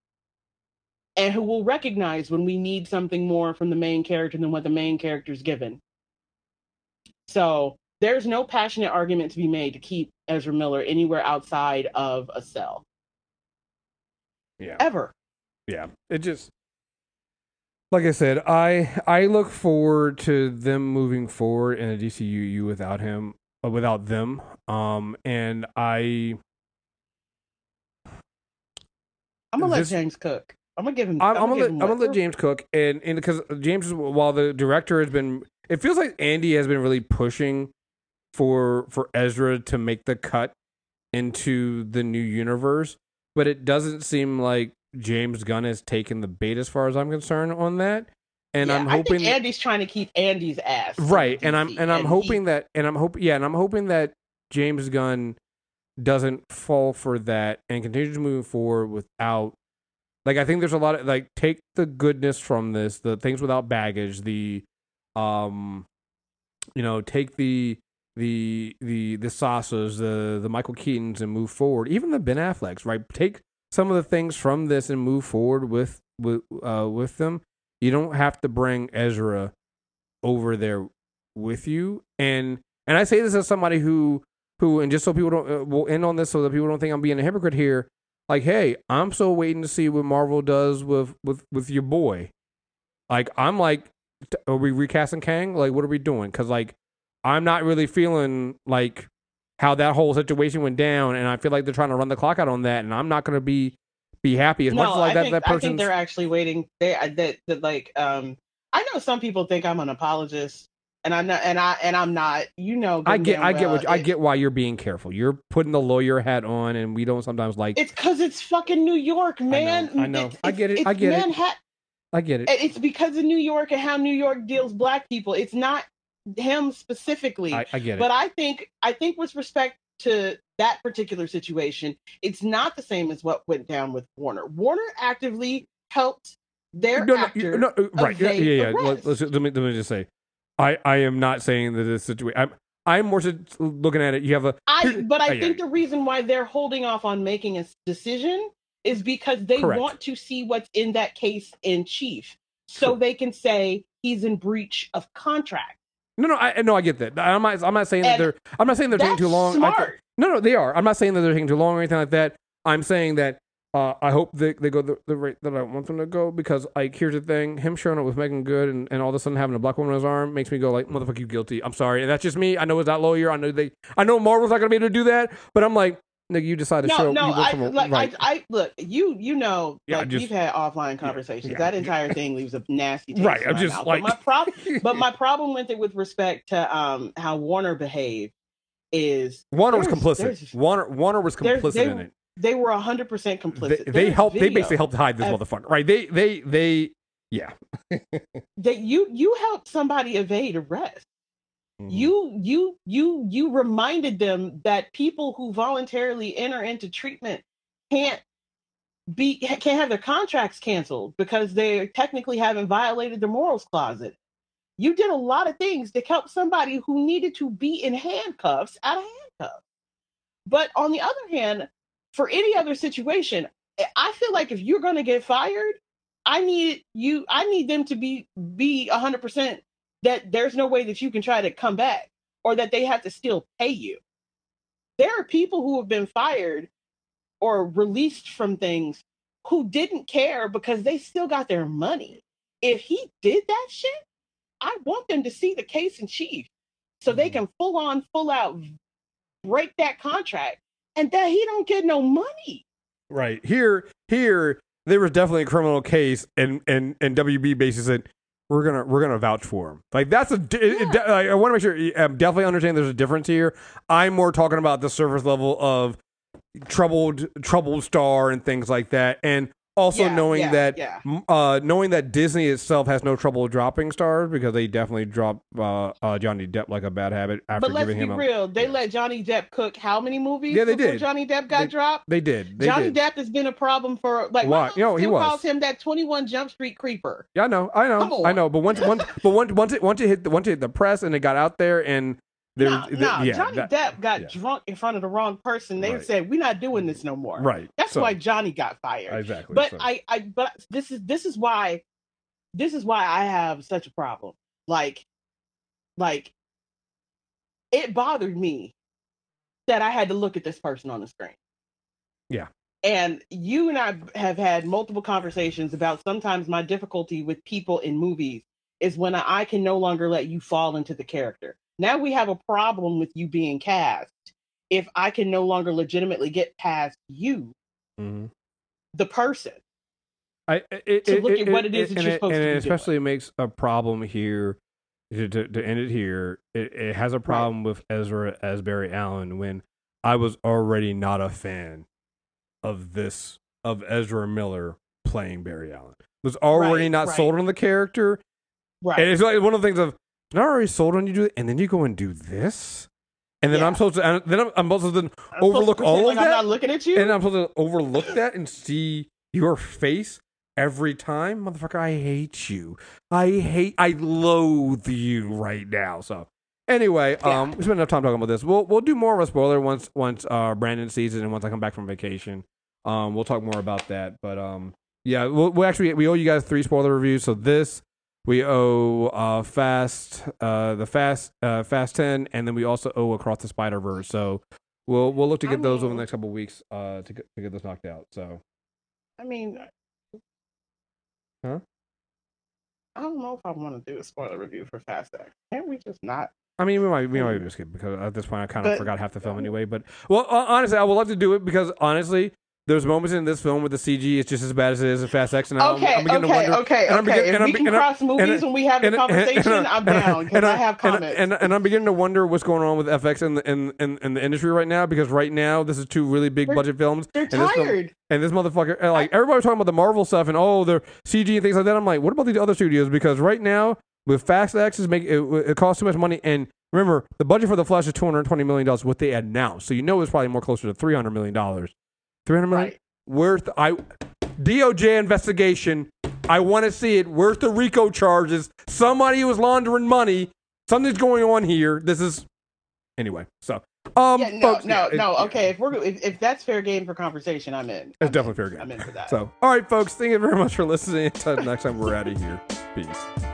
and who will recognize when we need something more from the main character than what the main character is given. So there's no passionate argument to be made to keep Ezra Miller anywhere outside of a cell. Yeah. Ever. Yeah. It just like I said, I I look forward to them moving forward in a DCUU without him, uh, without them. Um, and I I'm gonna This- let James cook. I'm gonna give him. I'm, I'm gonna let, him I'm gonna let James cook, and and because James, while the director has been, it feels like Andy has been really pushing for for Ezra to make the cut into the new universe, but it doesn't seem like James Gunn has taken the bait as far as I'm concerned on that. And Yeah, I'm hoping Andy's trying to keep Andy's ass right, and I'm and I'm he- hoping that, and I'm hoping, yeah, and I'm hoping that James Gunn doesn't fall for that and continues moving forward without like I think there's a lot of like take the goodness from this, the things without baggage, the um you know, take the the the the Sashas, the the Michael Keatons and move forward. Even the Ben Afflecks, right? Take some of the things from this and move forward with with uh with them. You don't have to bring Ezra over there with you. And and I say this as somebody who who and just so people don't uh, will end on this so that people don't think I'm being a hypocrite here. Like, hey, I'm still waiting to see what Marvel does with with with your boy. Like, I'm like, are we recasting Kang? Like, what are we doing? Because like, I'm not really feeling like how that whole situation went down, and I feel like they're trying to run the clock out on that, and I'm not going to be be happy as no, much as like I that think, that I think they're actually waiting. They that that like um. I know some people think I'm an apologist, and I'm not, and I and I'm not. You know, I get, I get what well I get why you're being careful. You're putting the lawyer hat on, and we don't sometimes like. It's because it's fucking New York, man. I know. It's- I get it. I get it. I get it. It's because of New York and how New York deals black people. It's not him specifically. I, I get it. but I think I think with respect to that particular situation, it's not the same as what went down with Warner. Warner actively helped their no, no, actor. you- no, uh, right? Yeah, yeah, yeah. Let, let's, let me let me just say, I I am not saying that this situation. I'm I'm more looking at it. You have a I but I oh, yeah. think the reason why they're holding off on making a decision is because they Correct. want to see what's in that case in chief, so they can say he's in breach of contract. No, no, I no, I get that. I'm not. I'm not saying that they're. I'm not saying they're taking too long. I thi- no, no, they are. I'm not saying that they're taking too long or anything like that. I'm saying that. Uh, I hope they, they go the, the rate that I want them to go because like here's the thing him showing up with Meagan Good and, and all of a sudden having a black woman on his arm makes me go like motherfucker you guilty I'm sorry and that's just me I know it's not lawyer I know they I know Marvel's not gonna be able to do that but I'm like nigga you decided to No, show no, you I like right. I, I look you you know yeah, like, just, we've had offline conversations. yeah. That entire thing leaves a nasty taste Right, in I'm my just mouth. like- but my problem but my problem with it with respect to um how Warner behaved is Warner was complicit. Warner Warner was complicit they, in it. They were hundred percent complicit. They, they helped. They basically helped hide this of- motherfucker, right? They they they yeah. that you you helped somebody evade arrest. Mm-hmm. You you you you reminded them that people who voluntarily enter into treatment can't be can't have their contracts canceled because they technically haven't violated the morals clause. You did a lot of things to help somebody who needed to be in handcuffs out of handcuffs. But on the other hand, for any other situation, I feel like if you're going to get fired, I need you. I need them to be be a hundred percent that there's no way that you can try to come back or that they have to still pay you. There are people who have been fired or released from things who didn't care because they still got their money. If he did that shit, I want them to see the case in chief so they mm-hmm. can full on, full out break that contract and that he don't get no money. Right here, here there was definitely a criminal case, and and and WB basically said we're gonna we're gonna vouch for him. Like that's a. di- it- it- like, I want to make sure um, definitely understand there's a difference here. I'm more talking about the surface level of troubled troubled star and things like that, and also Yeah, knowing yeah, that yeah. uh, knowing that Disney itself has no trouble dropping stars because they definitely drop uh, uh, Johnny Depp like a bad habit after But let's giving be him a. real. They yeah. let Johnny Depp cook how many movies? Yeah, they before did. Johnny Depp got They- dropped. They did. They Johnny did. Depp has been a problem for like Why? my Yo, mom he was. calls him that Twenty One Jump Street creeper. Yeah, I know, I know. I know. But once, once, but once, once it, once it hit, once it hit the press and it got out there, and there, No, the- no, yeah, Johnny that- Depp got yeah. drunk in front of the wrong person. They Right. said we're not doing this no more. right. That's so, why Johnny got fired. exactly. But so. I, I, but this is this is why, this is why I have such a problem. Like, like, it bothered me that I had to look at this person on the screen. Yeah. And you and I have had multiple conversations about sometimes my difficulty with people in movies is when I can no longer let you fall into the character. Now we have a problem with you being cast if I can no longer legitimately get past you, Mm-hmm. the person. I it, To it- look it- at what it is that and you're supposed and to be especially it makes a problem here. To, to, to end it here, it, it has a problem with Ezra as Barry Allen when I was already not a fan of this of Ezra Miller playing Barry Allen. Was already Right, not right. sold on the character, Right. and it's like one of the things of not already sold on you do it, and then you go and do this, and then Yeah. I'm supposed to, and then I'm, I'm supposed to I'm supposed to overlook pretend all like that. I'm not looking at you. and I'm supposed to overlook that and see your face every time, motherfucker. I hate you. I hate. I loathe you right now. So anyway, Yeah. um, we spent enough time talking about this. We'll we'll do more of a spoiler once once uh Brandon sees it and once I come back from vacation. Um, we'll talk more about that. But um, yeah, we'll, we actually we owe you guys three spoiler reviews. So this. We owe uh, Fast, uh, the Fast, uh, Fast Ten, and then we also owe Across the Spider Verse. So we'll we'll look to I get those over the next couple of weeks uh, to get, to get those knocked out. So I mean, Huh? I don't know if I want to do a spoiler review for Fast X. Can't we just not? I mean, we might we might just skip because at this point I kind of But- forgot half the film anyway. But well, honestly, I would love to do it because honestly, there's moments in this film where the CG is just as bad as it is in Fast X, and I'm- Okay, I'm, beginning okay, to wonder. okay, and I'm okay. begin- and I'm we can and cross movies when we have the conversation, I'm down because and I have comments. And, and, I'm beginning to wonder what's going on with FX in the in, in, in the industry right now because right now this is two really big They're- budget films. They're and this film- tired. And this motherfucker, like everybody was talking about the Marvel stuff and oh, their CG and things like that. I'm like, what about these other studios? Because right now with Fast X is make it, it costs too much money. And remember, the budget for the Flash is 220 million dollars. What they announced, so you know it's probably more closer to 300 million dollars. 300 million Right. worth. I DOJ investigation. I want to see it. Worth the RICO charges. Somebody was laundering money. Something's going on here. This is anyway. So, um, yeah, no, folks, no, yeah, it- no. Okay, if we're if, if that's fair game for conversation, I'm in. It's I'm definitely in. fair game. I'm in for that. So, all right, folks, thank you very much for listening. Until next time, we're out of here. Peace.